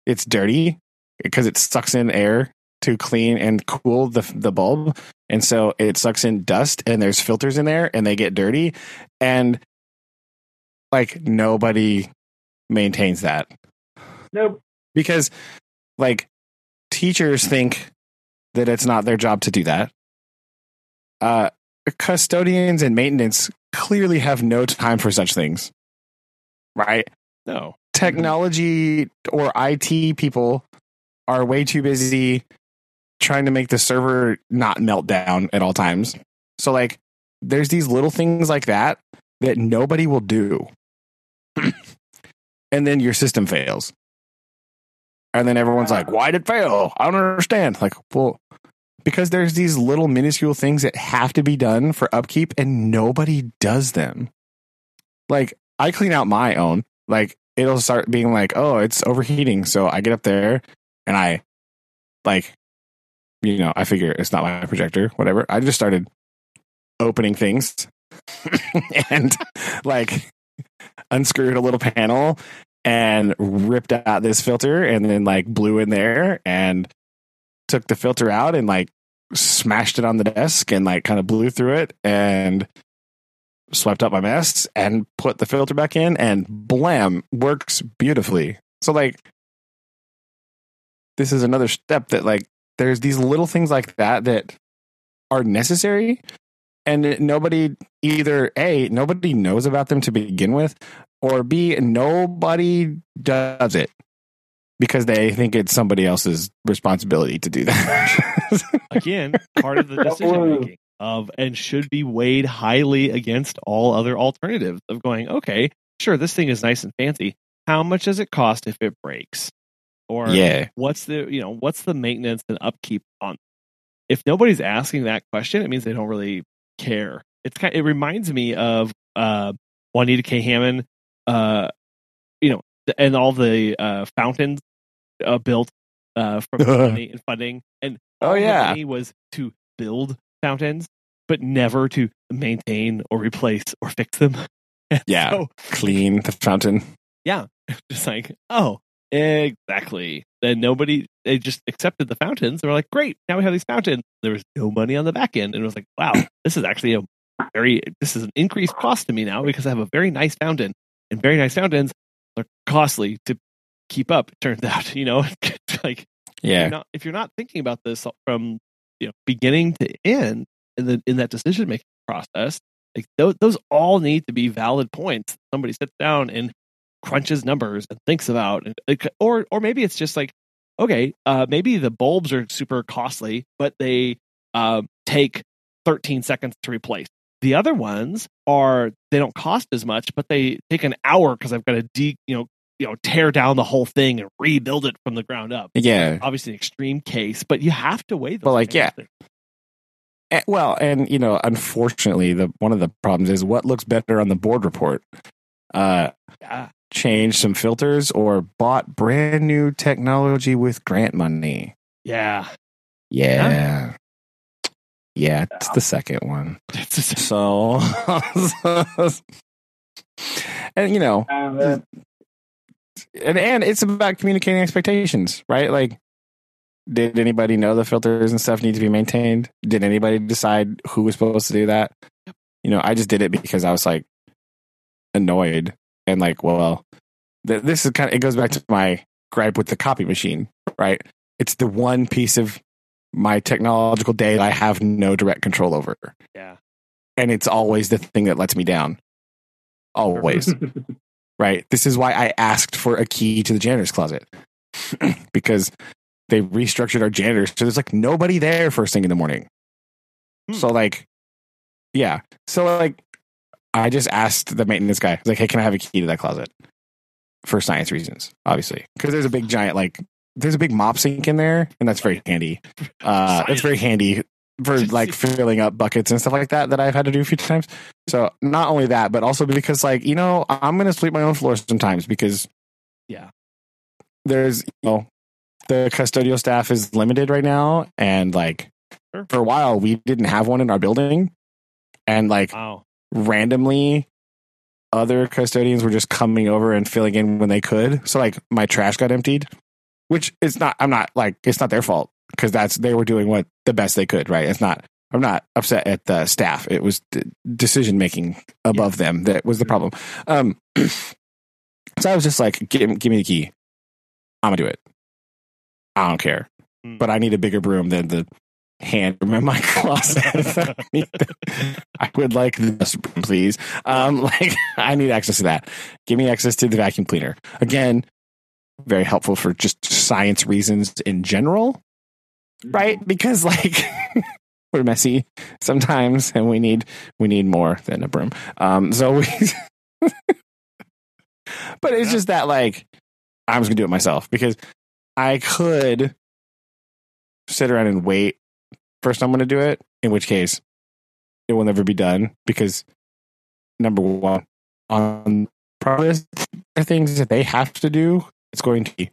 it's dirty because it sucks in air to clean and cool the the bulb, and so it sucks in dust and there's filters in there and they get dirty and like nobody maintains that Nope. because like teachers think that it's not their job to do that uh custodians and maintenance clearly have no time for such things right No. technology or IT people are way too busy trying to make the server not melt down at all times. So like there's these little things like that that nobody will do. And then your system fails. And then everyone's like, "Why did it fail? I don't understand." Like, well, because there's these little minuscule things that have to be done for upkeep and nobody does them. Like I clean out my own. Like it'll start being like, "Oh, it's overheating." So I get up there and I like you know, I figure it's not my projector, whatever. I just started opening things (laughs) and like unscrewed a little panel and ripped out this filter and then like blew in there and took the filter out and like smashed it on the desk and like kind of blew through it and swept up my mess and put the filter back in and blam works beautifully. So like this is another step that like there's these little things like that that are necessary and nobody either a nobody knows about them to begin with or b nobody does it because they think it's somebody else's responsibility to do that (laughs) Again, part of the decision making of and should be weighed highly against all other alternatives of going, okay, sure, this thing is nice and fancy. How much does it cost if it breaks? Or yeah what's the you know what's the maintenance and upkeep on if nobody's asking that question it means they don't really care it's kind it reminds me of uh juanita k hammond uh you know and all the uh fountains uh, built uh from (laughs) money and funding and Oh, yeah. money was to build fountains but never to maintain or replace or fix them (laughs) And Yeah. so clean the fountain Yeah, (laughs) just like, oh, exactly. Then nobody, they just accepted the fountains. They were like, great, now we have these fountains. There was no money on the back end. And it was like, wow, (clears throat) this is actually a very, this is an increased cost to me now because I have a very nice fountain. And very nice fountains are costly to keep up, it turns (laughs) out, you know, (laughs) like, if yeah you're not, if you're not thinking about this from, you know, beginning to end in, the, in that decision making process, like those, those all need to be valid points. Somebody sits down and crunches numbers and thinks about or or maybe it's just like okay uh maybe the bulbs are super costly but they uh, take 13 seconds to replace The other ones are they don't cost as much, but they take an hour because I've got to de you know you know tear down the whole thing and rebuild it from the ground up. Yeah. Obviously, an extreme case, but you have to weigh those. Well, like, things. Eh, Well, and you know, unfortunately, the one of the problems is what looks better on the board report. Uh, yeah, change some filters or bought brand new technology with grant money. yeah. Yeah. Yeah, (laughs) it's the second one. Just- So, (laughs) and you know, ah, And and and it's about communicating expectations, right? Like, did anybody know the filters and stuff need to be maintained? Did anybody decide who was supposed to do that? You know, I just did it because I was like annoyed and like, well, th- this is kind of it goes back to my gripe with the copy machine, right? It's the one piece of my technological day that I have no direct control over, yeah. and it's always the thing that lets me down. Always (laughs) right? This is why I asked for a key to the janitor's closet (clears throat) because they restructured our janitors. So there's like nobody there first thing in the morning. Hmm. So like, yeah. So like, I just asked the maintenance guy, like, hey, can I have a key to that closet? For science reasons, obviously, because there's a big giant like there's a big mop sink in there, and that's very handy. (laughs) Uh, it's very handy for like (laughs) filling up buckets and stuff like that that I've had to do a few times. So not only that, but also because like you know I'm gonna sweep my own floor sometimes because Yeah. there's you know the custodial staff is limited right now, and like Sure. for a while we didn't have one in our building, and like Wow. Randomly other custodians were just coming over and filling in when they could. So like my trash got emptied, which is not I'm not like it's not their fault because that's they were doing what the best they could, right? It's not I'm not upset at the staff. It was d- decision making above them that was the problem. Um (clears throat) so I was just like give, give me the key. I'm going to do it. I don't care. Hmm. But I need a bigger broom than the hand in my closet. (laughs) I, need I would like this, please. Um, (laughs) like I need access to that. Give me access to the vacuum cleaner. Again, very helpful for just science reasons in general, right? Because like (laughs) we're messy sometimes, and we need we need more than a broom. Um, so we. but it's just that like I'm just gonna do it myself because I could sit around and wait for going to do it, in which case it will never be done because number one, on the things that they have to do, it's going to be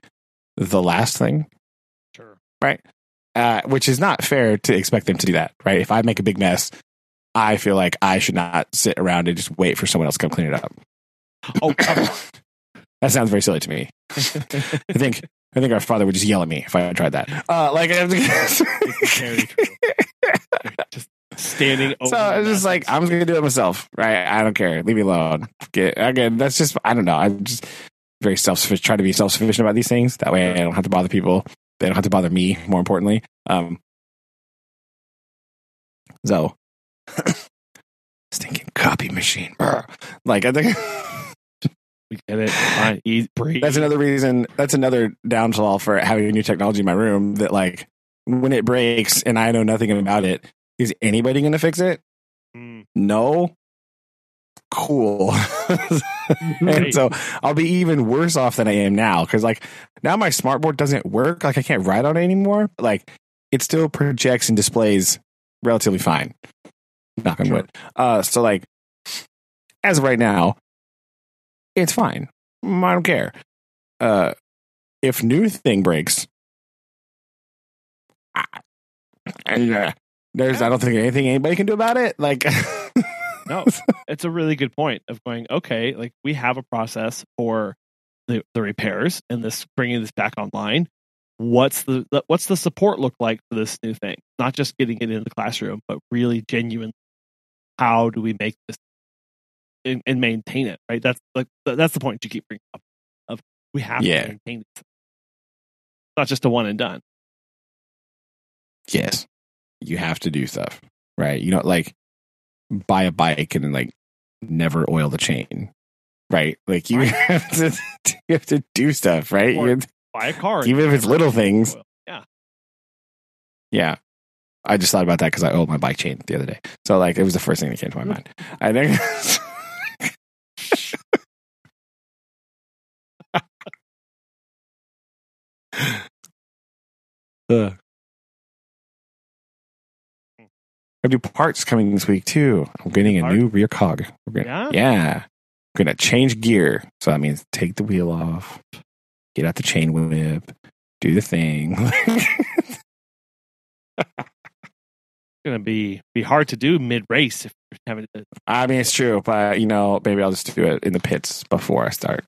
the last thing, Sure. Right. Uh, which is not fair to expect them to do that, right? If I make a big mess, I feel like I should not sit around and just wait for someone else to come clean it up. Oh, come (coughs) that sounds very silly to me. (laughs) I think I think our father would just yell at me if I tried that. Uh, like, This (laughs) (laughs) is very true. just standing over. so I was just like. I'm just gonna do it myself, right? I don't care. Leave me alone. Get, again, that's just I don't know. I'm just very self sufficient. Try to be self sufficient about these things. That way, I don't have to bother people. They don't have to bother me. More importantly, um, so (coughs) stinking copy machine. Like I think. (laughs) we get it. Fine. (laughs) Eat, breathe. That's another reason. That's another downfall for having new technology in my room. That like when it breaks and I know nothing about it, is anybody going to fix it? Mm, No. Cool. (laughs) and so I'll be even worse off than I am now because like now my smartboard doesn't work. Like I can't write on it anymore. But, like it still projects and displays relatively fine. Knock on Sure. wood. Uh, so like as of right now, it's fine. Mm, I don't care. Uh, if new thing breaks, I, and, uh, there's I don't think anything anybody can do about it. Like, (laughs) no, it's a really good point of going. Okay, like we have a process for the the repairs and this bringing this back online. What's the the- what's the support look like for this new thing? Not just getting it in the classroom, but really genuine. How do we make this and, and maintain it? Right. That's like that's the point you keep bringing up. Of we have Yeah. to maintain it. Not just a one and done. yes, you have to do stuff, right? You know, like buy a bike and then like never oil the chain, right? Like you (laughs) have to you have to do stuff, right? Or- You- Buy a car, Even if it's little things. Yeah. yeah, I just thought about that because I oiled my bike chain the other day. So like it was the first thing that came to my mm. mind. I think (laughs) Ugh. I have new parts coming this week too. I'm getting a Part? new rear cog. We're gonna, Yeah? yeah. We're gonna change gear. So that means take the wheel off, get out the chain whip, do the thing. It's (laughs) gonna be be hard to do mid race if you're having to. I mean, it's true, but you know, maybe I'll just do it in the pits before I start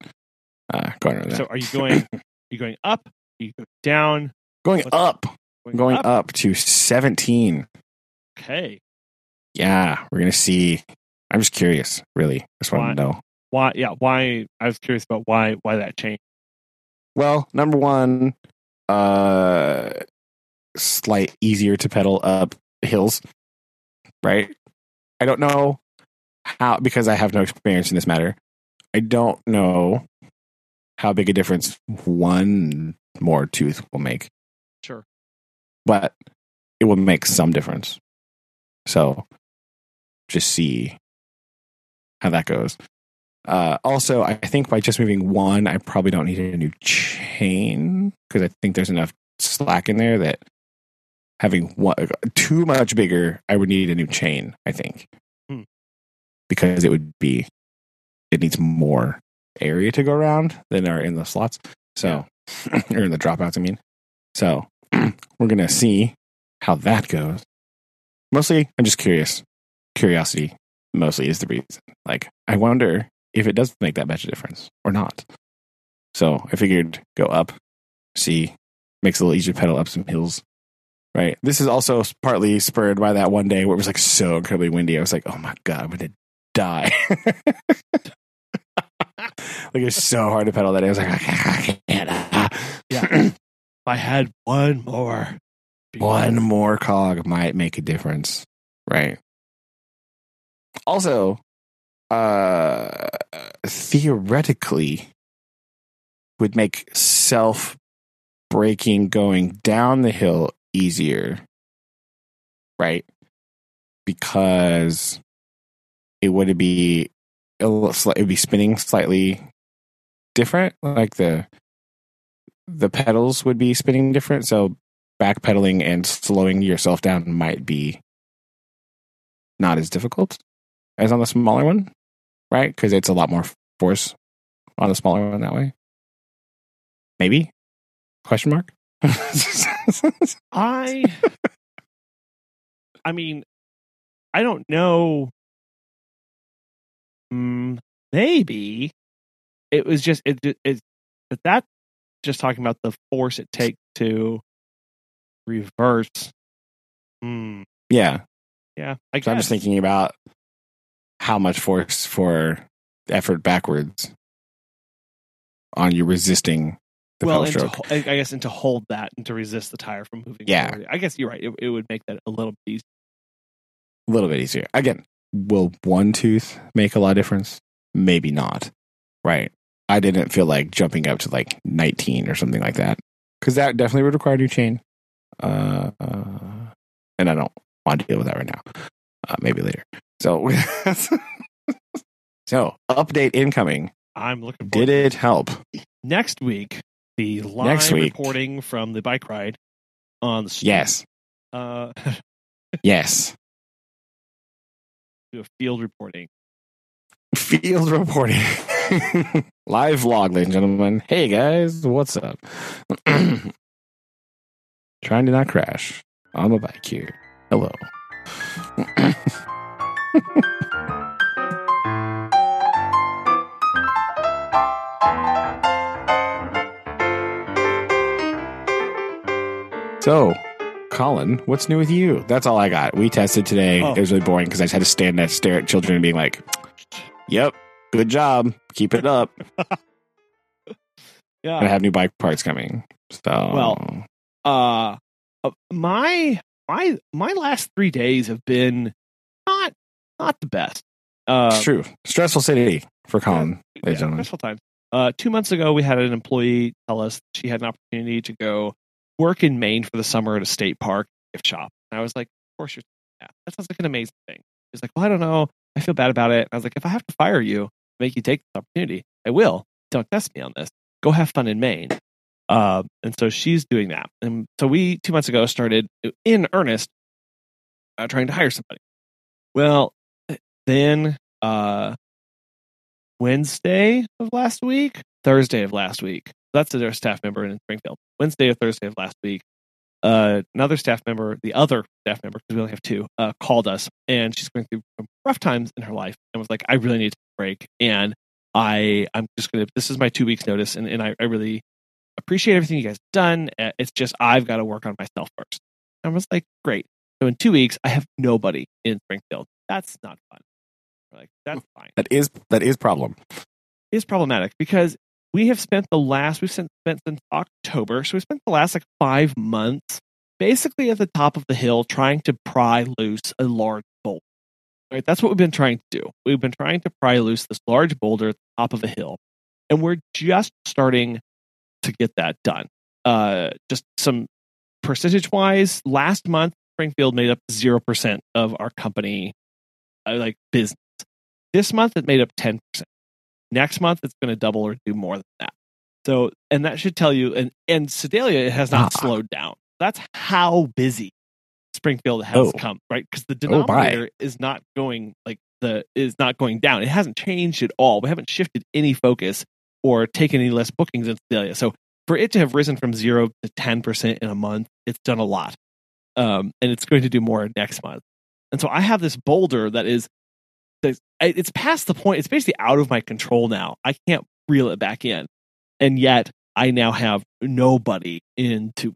uh, going around that. So are you going? Are (coughs) you going up? Are you go down? Going what's- up, going up to 17. Okay. Yeah, we're gonna see. I'm just curious, really. Just want to know. Why? Yeah. Why? I was curious about why why that change. Well, number one, uh, slight easier to pedal up hills, right? I don't know how because I have no experience in this matter. I don't know how big a difference one more tooth will make, Sure. but it will make some difference. So, just see how that goes. Uh, also, I think by just moving one, I probably don't need a new chain because I think there's enough slack in there that having one too much bigger, I would need a new chain. I think Hmm. because it would be it needs more area to go around than are in the slots. So (clears throat) or in the dropouts. I mean, so (clears throat) we're gonna see how that goes. Mostly, I'm just curious. Curiosity mostly is the reason. Like, I wonder if it does make that much a difference or not. So I figured go up, see, makes it a little easier to pedal up some hills. Right. This is also partly spurred by that one day where it was like so incredibly windy. I was like, oh my God, I'm going to die. (laughs) like it was so hard to pedal that day. I was like, I can't. ah. Yeah. (clears throat) if I had one more. one more cog might make a difference right also uh theoretically would make self braking going down the hill easier right because it would be a little sli- it would be spinning slightly different like the the pedals would be spinning different so backpedaling and slowing yourself down might be not as difficult as on the smaller one, right? Because it's a lot more force on the smaller one that way. Maybe? Question mark? (laughs) I. I mean, I don't know. Mm, maybe it was just it. it it's that just talking about the force it takes to reverse. Hmm. yeah. Yeah, I I'm just thinking about how much force for effort backwards on you resisting the well, and to, stroke. I I guess, and to hold that and to resist the tire from moving. Yeah. forward. I guess you're right. It, it would make that a little bit easier. a little bit easier. Again, will one tooth make a lot of difference? Maybe not. Right. I didn't feel like jumping up to like 19 or something like that because that definitely would require a new chain. Uh, uh, and I don't want to deal with that right now. Uh, maybe later. So, (laughs) so update incoming. I'm looking. Forward Did it help? next week? The live Next week. reporting from the bike ride on the street. Yes. Uh, (laughs) Yes. do a field reporting. Field reporting. (laughs) Live vlog, ladies and gentlemen. Hey guys, what's up? (clears throat) Trying to not crash on my bike here. Hello. (laughs) so, Collin, what's new with you? That's all I got. We tested today. Oh. It was really boring because I just had to stand there, stare at children, and being like, "Yep, good job, keep it up." (laughs) Yeah. and I have new bike parts coming. So Well, uh, uh, my my my last three days have been not not the best. Uh, it's true. Stressful city for Collin, ladies yeah, gentlemen. stressful times. Uh, two months ago, we had an employee tell us she had an opportunity to go work in Maine for the summer at a state park gift shop. And I was like, of course you're yeah, that sounds like an amazing thing. He's like, well, I don't know. I feel bad about it. And I was like, if I have to fire you, make you take this opportunity, I will. Don't test me on this. Go have fun in Maine. Uh, and so she's doing that. And so we two months ago started in earnest uh, trying to hire somebody. Well, then uh, Wednesday of last week, Thursday of last week. That's their staff member in Springfield. Wednesday or Thursday of last week, uh, another staff member, the other staff member, because we only have two, uh, called us, and she's going through some rough times in her life, and was like, "I really need to break, and I, I'm just gonna. This is my two weeks notice, and, and I, I really appreciate everything you guys done. Uh, it's just I've got to work on myself first. I was like, great. So in two weeks, I have nobody in Springfield. That's not fun. We're like that's fine. That is that is problem. It's problematic because we have spent the last we've spent, spent since October, so we spent the last like five months basically at the top of the hill trying to pry loose a large boulder. Right, that's what we've been trying to do. We've been trying to pry loose this large boulder at the top of a hill, and we're just starting to get that done. Uh, just some percentage wise, last month Springfield made up zero percent of our company, uh, like business. This month it made up ten percent. Next month it's going to double or do more than that. So, and that should tell you. And and Sedalia has not Ah. slowed down. That's how busy Springfield has Oh. come, right? Because the Oh, denominator is not going like the is not going down. It hasn't changed at all. We haven't shifted any focus or taken any less bookings in Sedalia. So for it to have risen from zero to ten percent in a month, it's done a lot, um, and it's going to do more next month. And so I have this boulder that is, I- it's past the point. It's basically out of my control now. I can't reel it back in, and yet I now have nobody in to.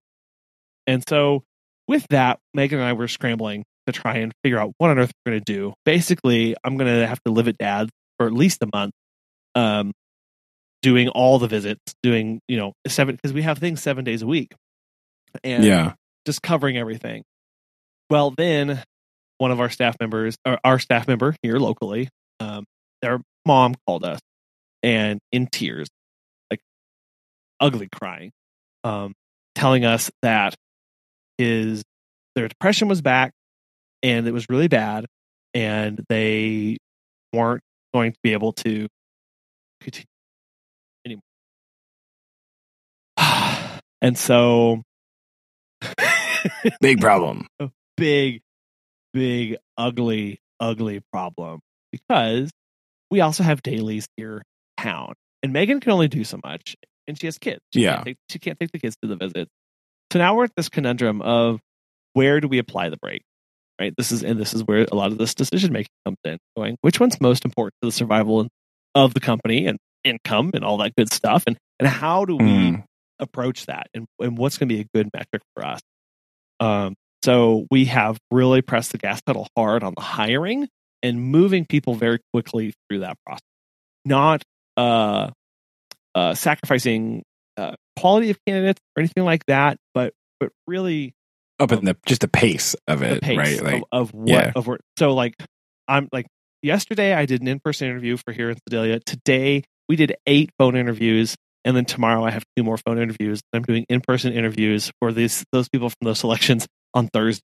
And so with that, Megan and I were scrambling to try and figure out what on earth we're going to do. Basically, I'm going to have to live at dad's for at least a month, um, doing all the visits, doing you know seven because we have things seven days a week, and Yeah. just covering everything. Well, then one of our staff members, our staff member here locally, um, their mom called us and in tears, like ugly crying, um, telling us that his their depression was back and it was really bad, and they weren't going to be able to continue anymore. (sighs) and so Big problem. (laughs) big, big, ugly, ugly problem because we also have dailies here in town, and Megan can only do so much, and she has kids. She Yeah. can't take, she can't take the kids to the visits. So now we're at this conundrum of where do we apply the break? Right. This is and this is where a lot of this decision making comes in. Going which one's most important to the survival of the company and income and all that good stuff, and and how do we Mm. approach that and, and what's going to be a good metric for us. Um, so we have really pressed the gas pedal hard on the hiring and moving people very quickly through that process, not uh, uh, sacrificing uh, quality of candidates or anything like that, but but really Up in the just the pace of it, pace right? Like of, of what yeah. of where, so like I'm like yesterday I did an in person interview for here in Sedalia. Today we did eight phone interviews, and then tomorrow I have two more phone interviews. I'm doing in person interviews for these those people from those (laughs) selections on Thursday.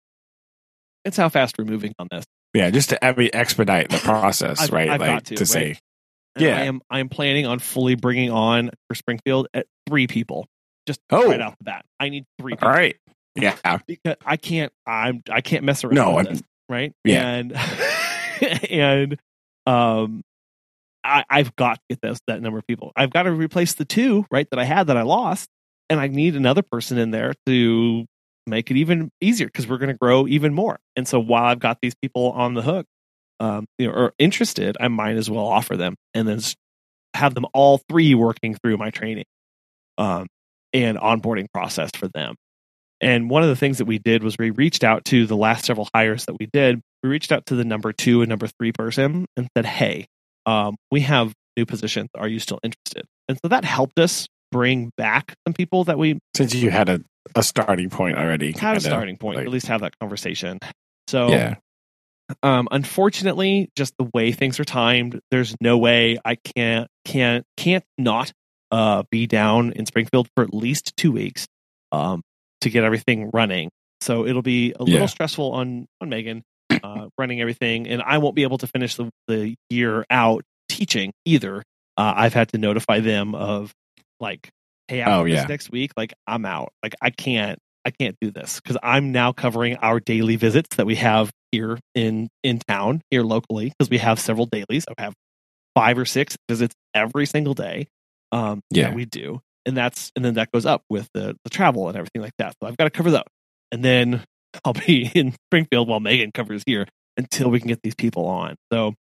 It's how fast we're moving on this. yeah, just to I mean, expedite the process, I've- right? I've like got to, say? And Yeah. I am I am planning on fully bringing on for Springfield at three people. Just Oh. right off the bat. I need three people. all right, yeah, (laughs) because I can't I'm I can't mess around No, this, right? Yeah. And (laughs) and um I I've got to get those that number of people. I've got to replace the two, right, that I had that I lost, and I need another person in there to make it even easier because we're going to grow even more. And so while I've got these people on the hook, um, you know, or interested, I might as well offer them and then have them all three working through my training um, and onboarding process for them. And one of the things that we did was we reached out to the last several hires that we did. We reached out to the number two and number three person and said, "Hey, um, we have new positions. Are you still interested?" And so that helped us bring back some people that we since you had a, a starting point already, had a starting point, like- at least have that conversation. So, yeah, um, unfortunately, just the way things are timed, there's no way I can't can't can't not uh, be down in Springfield for at least two weeks um, to get everything running. So it'll be a Yeah. little stressful on on Megan (clears throat) uh, running everything, and I won't be able to finish the the year out teaching either. Uh, I've had to notify them of like, hey, after Oh, this yeah. next week, like I'm out. Like I can't I can't do this because I'm now covering our daily visits that we have here in in town here locally because we have several dailies. I have five or six visits every single day. Um, Yeah. that we do, and that's and then that goes up with the the travel and everything like that. So I've got to cover that, and then (laughs) I'll be in Springfield while Megan covers here until we can get these people on. So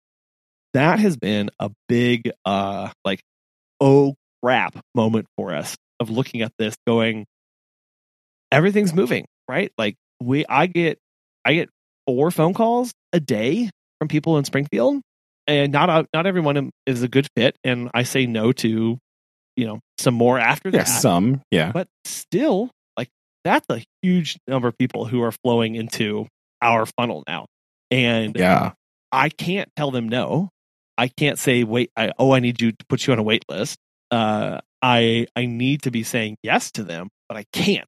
that has been a big uh like oh crap moment for us of looking at this going everything's moving right like we i get i get four phone calls a day from people in springfield and not a, not everyone is a good fit and i say no to you know some more after Yeah, that some. Yeah. but still like that's a huge number of people who are flowing into our funnel now and Yeah. I can't tell them no. I can't say wait. I, oh, I need you to put you on a wait list. Uh, I I need to be saying yes to them, but I can't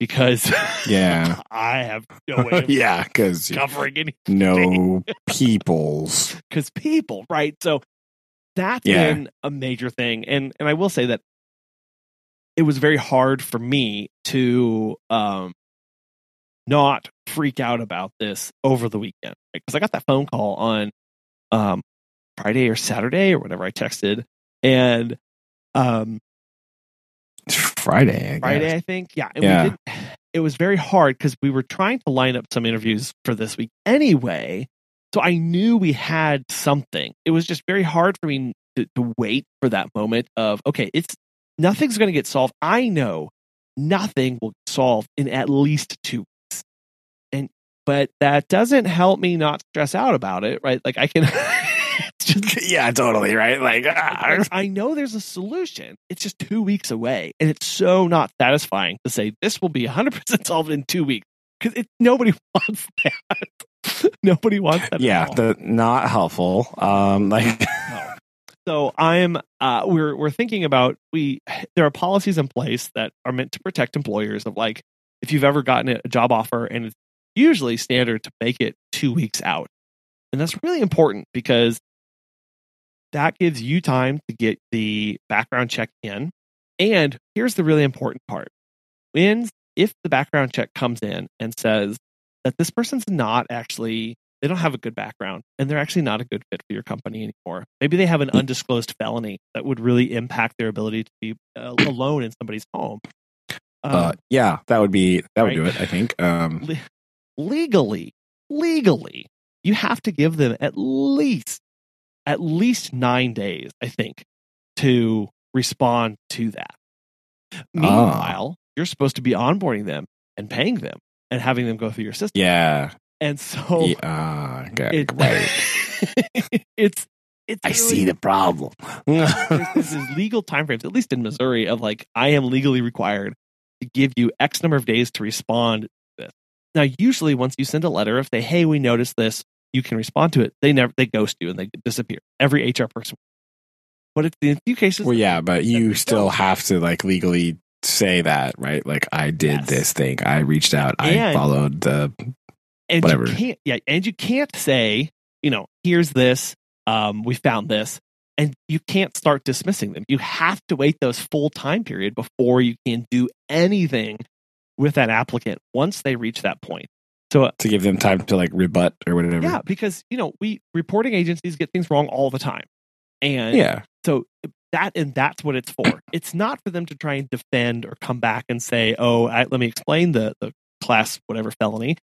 because (laughs) Yeah. I have no way (laughs) yeah, because covering any no (laughs) peoples. because people right. So that's Yeah. been a major thing, and and I will say that it was very hard for me to um not freak out about this over the weekend because I got that phone call on um Friday or Saturday or whatever I texted and um Friday. I. Friday I think yeah and Yeah. we did it was very hard because we were trying to line up some interviews for this week anyway so I knew we had something it was just very hard for me to, to wait for that moment of okay it's nothing's going to get solved I know nothing will get solved in at least two weeks and but that doesn't help me not stress out about it right like I can (laughs) just (laughs) yeah, totally. Right. Like, ah. I know there's a solution. It's just two weeks away. And it's so not satisfying to say this will be 100% solved in two weeks because nobody (laughs) wants that. (laughs) nobody wants that. at yeah, the not helpful. Um, like, No. So I'm uh we're we're thinking about we there are policies in place that are meant to protect employers of like if you've ever gotten a job offer and it's usually standard to make it 2 weeks out. And that's really important because that gives you time to get the background check in. And here's the really important part. When if the background check comes in and says that this person's not actually they don't have a good background and they're actually not a good fit for your company anymore. Maybe they have an undisclosed felony that would really impact their ability to be uh, alone in somebody's home. Um, uh, yeah, that would be that would right. do it. I think. Um, le- legally, legally, you have to give them at least at least nine days, I think, to respond to that. Meanwhile, ah. you're supposed to be onboarding them and paying them and having them go through your system. yeah. And so yeah. Okay. it, right. (laughs) it's it's I really- see the problem. there's these (laughs) legal timeframes, at least in Missouri, of like I am legally required to give you X number of days to respond to this. Now, usually, once you send a letter, if they hey, we noticed this, you can respond to it. They never they ghost you and they disappear. Every HR person, but it's in a few cases. well, yeah, but you still have to like legally say that, right? Like, I did Yes. this thing. I reached out. I followed the. and whatever. you can't yeah, and you can't say you know here's this, um, we found this. And you can't start dismissing them. You have to wait those full time period before you can do anything with that applicant once they reach that point. So to give them time to like rebut or whatever. Yeah, because you know we reporting agencies get things wrong all the time, and Yeah. so that and that's what it's for. It's not for them to try and defend or come back and say, "Oh, I, let me explain the the class whatever felony."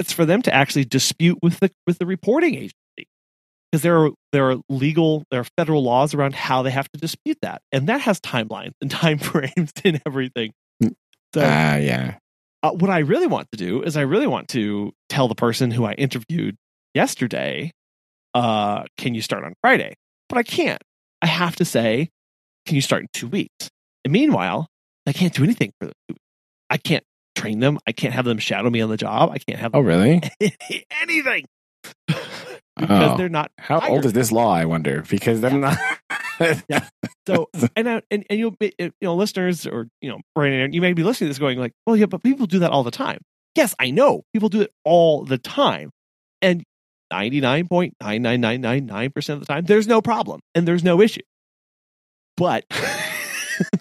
It's for them to actually dispute with the with the reporting agency because there are there are legal there are federal laws around how they have to dispute that, and that has timelines and (laughs) time frames and everything. So Ah, yeah. Uh, what I really want to do is I really want to tell the person who I interviewed yesterday, uh, can you start on Friday? But I can't. I have to say, can you start in two weeks? And meanwhile, I can't do anything for them. I can't train them. I can't have them shadow me on the job. I can't have Oh, really? (laughs) anything (laughs) because Oh. they're not How hired. old is this law? I wonder because they're not. So and I, and and you'll be, you know listeners or you know Brandon, you may be listening to this going like, well, yeah, but people do that all the time. Yes, I know people do it all the time. And 99.99999% of the time, there's no problem and there's no issue. But (laughs)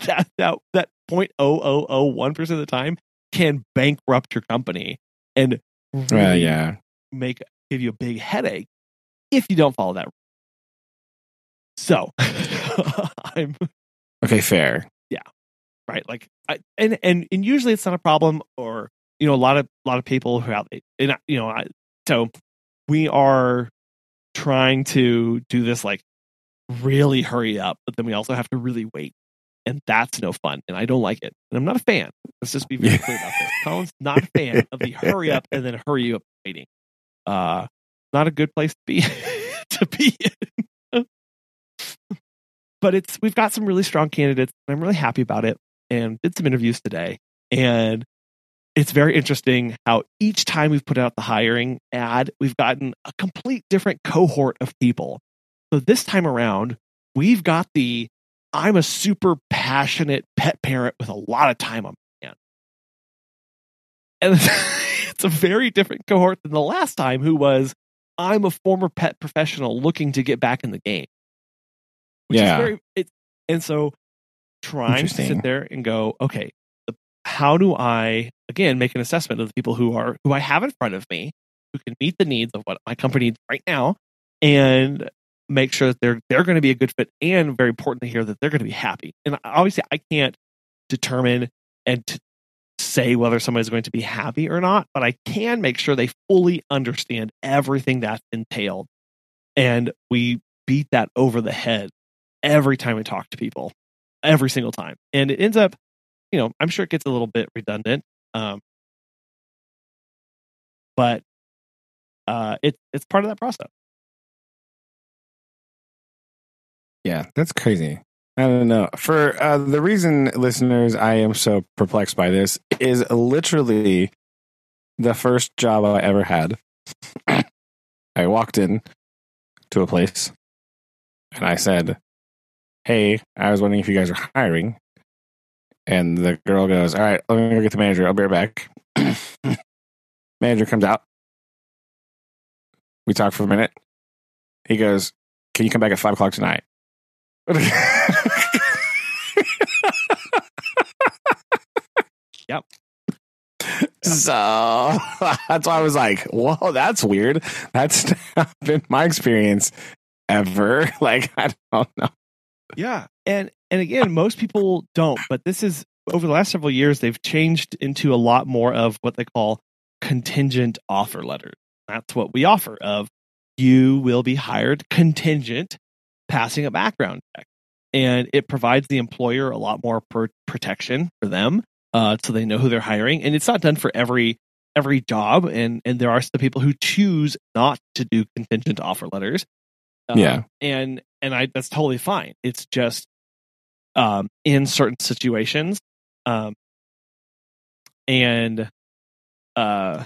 that, that, that 0.0001% of the time can bankrupt your company and really yeah. make give you a big headache if you don't follow that. So (laughs) (laughs) I'm Okay, fair. Yeah. Right like I, and and and usually it's not a problem or you know a lot of a lot of people who out and you know I, so we are trying to do this like really hurry up but then we also have to really wait and that's no fun and i don't like it and i'm not a fan let's just be very clear about this (laughs) Collin's not a fan of the hurry up and then hurry up waiting uh not a good place to be (laughs) to be in but it's we've got some really strong candidates and i'm really happy about it and did some interviews today. And it's very interesting how each time we've put out the hiring ad, we've gotten a complete different cohort of people. So this time around, we've got the I'm a super passionate pet parent with a lot of time on my hands. And (laughs) it's a very different cohort than the last time who was I'm a former pet professional looking to get back in the game. Which Yeah. is very it, and so trying to sit there and go, okay, how do I again make an assessment of the people who are who I have in front of me, who can meet the needs of what my company needs right now, and make sure that they're they're going to be a good fit, and very importantly here that they're going to be happy. And obviously, I can't determine and to say whether somebody's going to be happy or not, but I can make sure they fully understand everything that's entailed, and we beat that over the head every time we talk to people every single time. And it ends up, you know, I'm sure it gets a little bit redundant. Um, but uh, it, it's part of that process. Yeah, that's crazy. I don't know. For uh, the reason, listeners, I am so perplexed by this is literally the first job I ever had. (coughs) I walked in to a place and I said, Hey, I was wondering if you guys are hiring. And the girl goes, All right, let me go get the manager. I'll be right back. (clears throat) manager comes out. We talk for a minute. He goes, Can you come back at five o'clock tonight? (laughs) Yep. So (laughs) that's why I was like, whoa, that's weird. That's (laughs) not been my experience ever. Like, I don't know. Yeah. And and again, most people don't, but this is over the last several years they've changed into a lot more of what they call contingent offer letters. That's what we offer of you will be hired contingent passing a background check. And it provides the employer a lot more per- protection for them uh, so they know who they're hiring. And it's not done for every every job and and there are some people who choose not to do contingent offer letters Um, Yeah. and and i that's totally fine it's just um in certain situations um and uh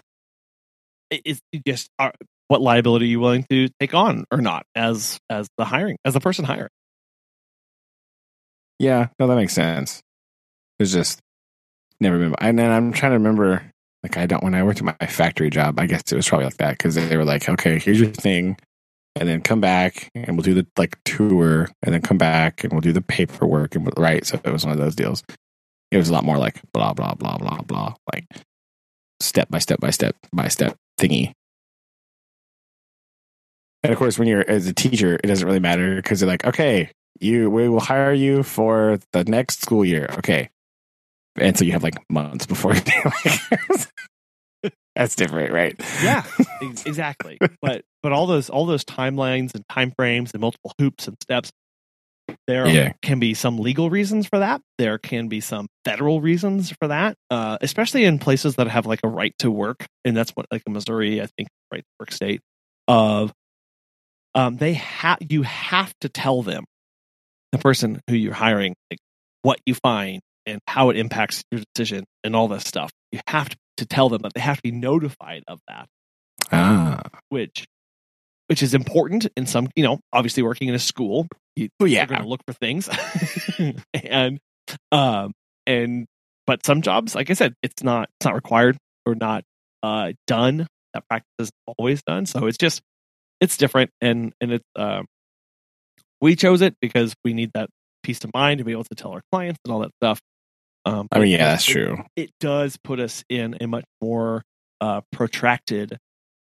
it- it's just uh, what liability are you willing to take on or not as as the hiring as the person hiring Yeah, no, that makes sense. It's just never been. And then I'm trying to remember, like, I don't, when I worked at my factory job, I guess it was probably like that because they were like, okay, here's your thing. And then come back and we'll do the like tour and then come back and we'll do the paperwork and right. So it was one of those deals. It was a lot more like blah, blah, blah, blah, blah, like step by step by step by step thingy. And of course, when you're as a teacher, it doesn't really matter because they're like, okay, you we will hire you for the next school year. Okay. And so you have like months before (laughs) you do (laughs) That's different, right? yeah (laughs) exactly but but all those all those timelines and time frames and multiple hoops and steps there Yeah. can be some legal reasons for that there can be some federal reasons for that uh, especially in places that have like a right to work and that's what like in missouri i think right to work state of um, they have you have to tell them the person who you're hiring like what you find and how it impacts your decision and all this stuff you have to, to tell them that they have to be notified of that Ah. which which is important in some you know obviously working in a school you, Oh, you're yeah. going to look for things (laughs) and um and but some jobs like i said it's not it's not required or not uh, done. That practice is always done. So it's just it's different, and and it's um, we chose it because we need that peace of mind to be able to tell our clients and all that stuff. Um, I mean, yeah, that's it- true. It does put us in a much more uh, protracted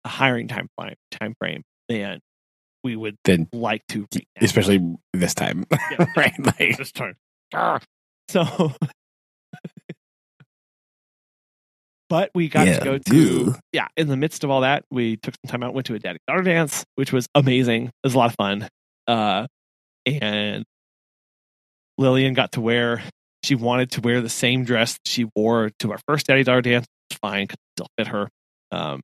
hiring time frame, time frame than we would Then, like to, right especially this time, (laughs) Yeah. right? Like, this time. So, (laughs) but we got Yeah, to go to yeah. In the midst of all that, we took some time out, went to a daddy daughter dance, which was amazing. It was a lot of fun. Uh, and Lillian got to wear. She wanted to wear the same dress she wore to our first daddy daughter dance. It's fine, 'cause it still fit her. Um,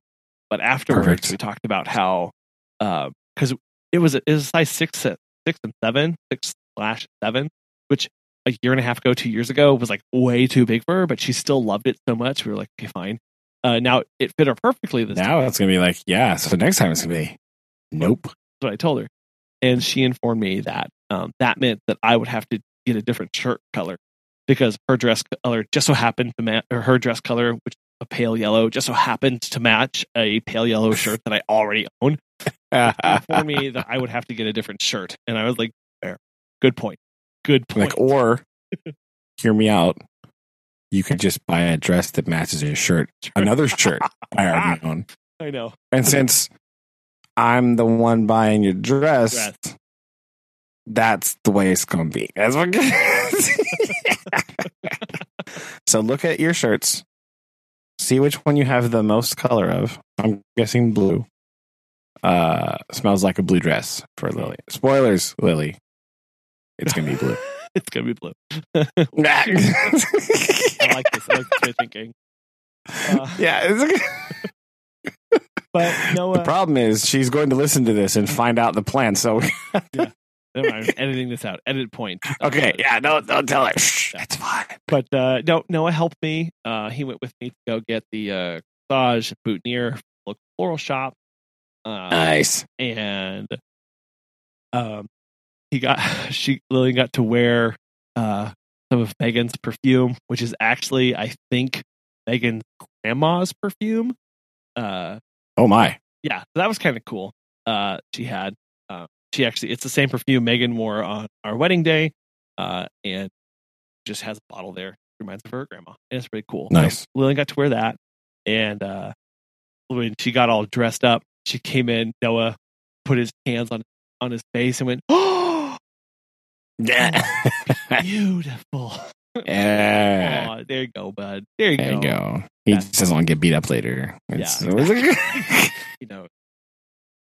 but afterwards, Perfect. we talked about how because it was it was a size six, six and seven, six slash seven, which a year and a half ago, two years ago, was like way too big for her, but she still loved it so much. We were like, okay, fine. Uh, now it fit her perfectly this time. now it's gonna be like, yeah. So next time it's gonna be, nope. That's what I told her. And she informed me that um, that meant that I would have to get a different shirt color because her dress color just so happened to match, or her dress color, which a pale yellow, just so happened to match a pale yellow (laughs) shirt that I already own. for me (laughs) that I would have to get a different shirt. And I was like, fair. Good point. Good point. like, or (laughs) hear me out. You could just buy a dress that matches your shirt, another shirt I already own. I know. And since I'm the one buying your dress, Dress. that's the way it's gonna be. That's what. So look at your shirts. See which one you have the most color of. I'm guessing blue. Uh, smells like a blue dress for Lily. Spoilers, Lily. It's gonna be blue. (laughs) it's going to be blue. (laughs) I like this. I like this way of thinking. Uh, yeah. it's- (laughs) but no, the problem is she's going to listen to this and find out the plan. So mind, I'm editing this out. Edit point. (laughs) okay, Uh, yeah, don't don't tell her. Shh, it's fine. But uh, no, Noah helped me. Uh, he went with me to go get the uh, massage boutonniere local floral shop, uh, Nice. and um, he got (laughs) she Lillian got to wear uh, some of Megan's perfume, which is actually I think Megan's grandma's perfume. Uh, Oh my. yeah, that was kind of cool. Uh, she had, she actually, it's the same perfume Megan wore on our wedding day, uh, and just has a bottle there. Reminds of her grandma, and it's pretty cool. Nice. So Lillian got to wear that, and uh, when she got all dressed up, she came in. Noah put his hands on on his face and went, "Oh, (gasps) Yeah. (laughs) beautiful." yeah. Aw, there you go, bud. There you There go. you go. He Yeah. just doesn't want to get beat up later. It's- (laughs) (laughs) You know,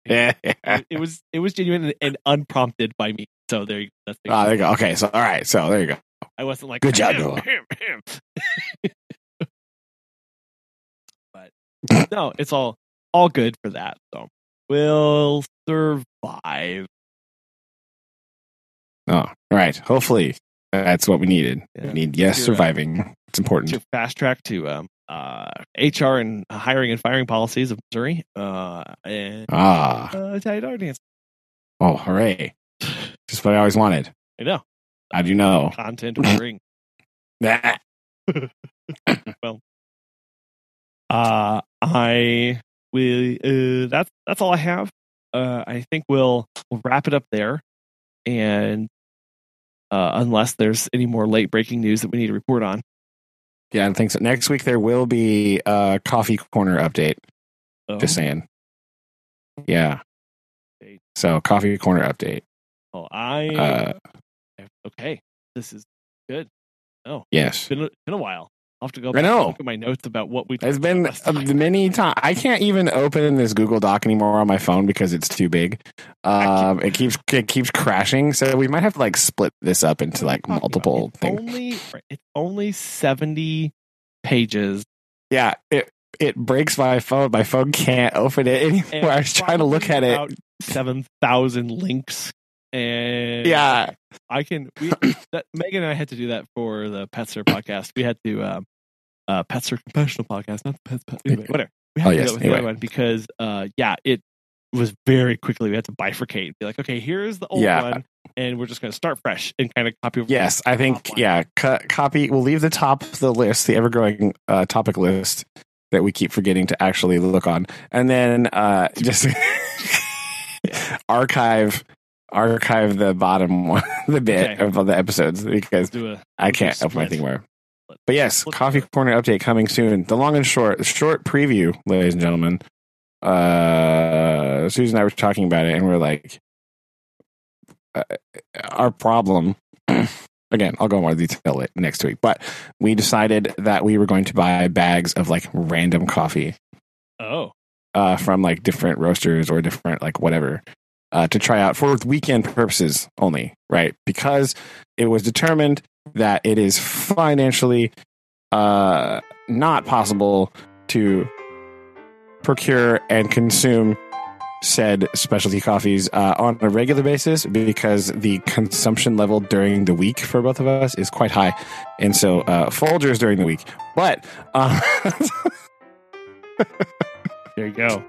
(laughs) yeah. it, it was it was genuine and, and unprompted by me. So there you go. That's the Oh, there you go. Okay, so all right, so there you go. I wasn't like Good job, "Him, Noah." him, him." (laughs) but (laughs) no, it's all all good for that. So we'll survive. Oh, all right. Hopefully, that's what we needed. Yeah. We need yes, Your, uh, surviving. It's important. To fast track to um, uh, HR and hiring and firing policies of Missouri. Uh, and Ah, uh, Italian dance. oh, hooray! Just what I always wanted. I know How do you know. content we bring. (laughs) (laughs) Nah. Uh, I will. Uh, that's that's all I have. Uh, I think we'll we'll wrap it up there, and uh, unless there's any more late breaking news that we need to report on, Yeah, I think so. Next week there will be a coffee corner update. oh, Just saying. Yeah. So coffee corner update. oh, I Uh, okay. This is good. Oh, yes. It's been a, been a while. I'll have to go back I know. and look at my notes about what we. It's been many times. I can't even open this Google Doc anymore on my phone because it's too big. Um, it keeps it keeps crashing. So we might have to like split this up into like What are you talking multiple things. Only it's only seventy pages. Yeah, it it breaks my phone. My phone can't open it and anymore. I was trying to look at it. Seven thousand links, and Yeah, I can. We, (clears throat) that, Megan and I had to do that for the Petster podcast. We had to um, uh, Petster Confessional podcast, not the Pets. Pet, anyway, whatever. We had Oh, to yes, do that with anyway. the other one because, uh, yeah, it was very quickly. We had to bifurcate. and Be like, okay, here's the old Yeah. one, and we're just going to start fresh and kind of copy. over Yes, I think yeah. Co- copy. We'll leave the top of the list, the ever growing uh, topic list, that we keep forgetting to actually look on, and then uh, just (laughs) archive archive the bottom (laughs) one, the bit Okay. of all the episodes because Do a I can't open my thing more. But yes, Split. coffee corner update coming soon. The long and short, short preview, ladies and gentlemen. Uh, Susan and I were talking about it, and we are like, uh, our problem. (clears throat) Again, I'll go more detail it next week. But we decided that we were going to buy bags of like random coffee oh uh, from like different roasters or different like whatever uh, to try out for weekend purposes only, right? Because it was determined that it is financially uh, not possible to procure and consume said specialty coffees uh, on a regular basis because the consumption level during the week for both of us is quite high, and so uh, Folgers during the week, but. Uh, (laughs) there you go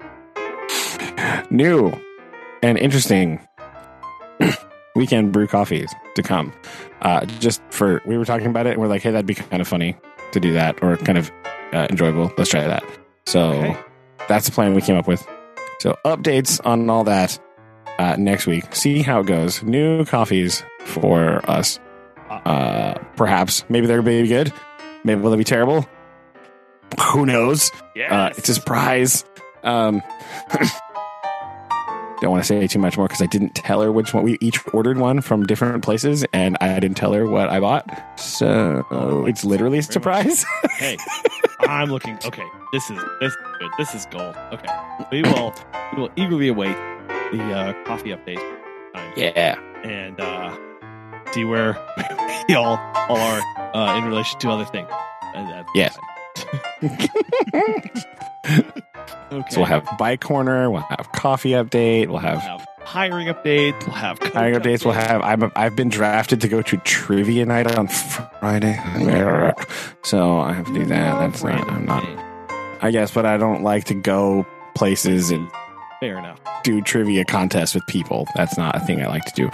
new and interesting (clears throat) weekend brew coffees to come. Uh, just for we were talking about it, and we're like, hey, that'd be kind of funny to do that, or kind of uh, enjoyable. Let's try that. So Okay. that's the plan we came up with. So updates on all that uh, next week. See how it goes. New coffees for us. Uh, perhaps maybe they're gonna be good. Maybe they'll be terrible. Who knows? yeah Uh, it's a surprise. Um, (clears throat) don't want to say too much more because I didn't tell her which one. We each ordered one from different places, and I didn't tell her what I bought. So it's literally a surprise. hey i'm looking okay this is this is good this is gold okay we will we will eagerly await the uh, coffee update time yeah. and uh see where (laughs) we all all are uh in relation to other things that's Yes. (laughs) (laughs) okay So we'll have bike corner. We'll have coffee update. We'll We'll have have hiring updates we'll have hiring updates. We'll have. I'm. I've been drafted to go to trivia night on Friday, (laughs) so I have to do that. That's not. I'm not. I guess, but I don't like to go places and fair enough do trivia contests with people. That's not a thing I like to do.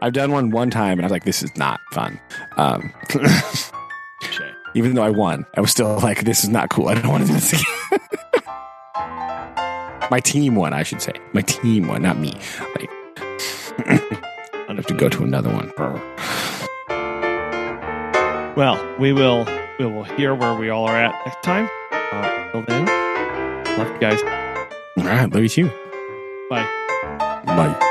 I've done one one time and I was like, this is not fun. Um, (laughs) even though I won, I was still like, this is not cool. I don't want to do this again. (laughs) My team won, I should say. My team won, not me. Like, (clears throat) I have to go to another one. Well, we will we will hear where we all are at next time. Uh, until then, love you guys. All right, love you too. Bye. Bye.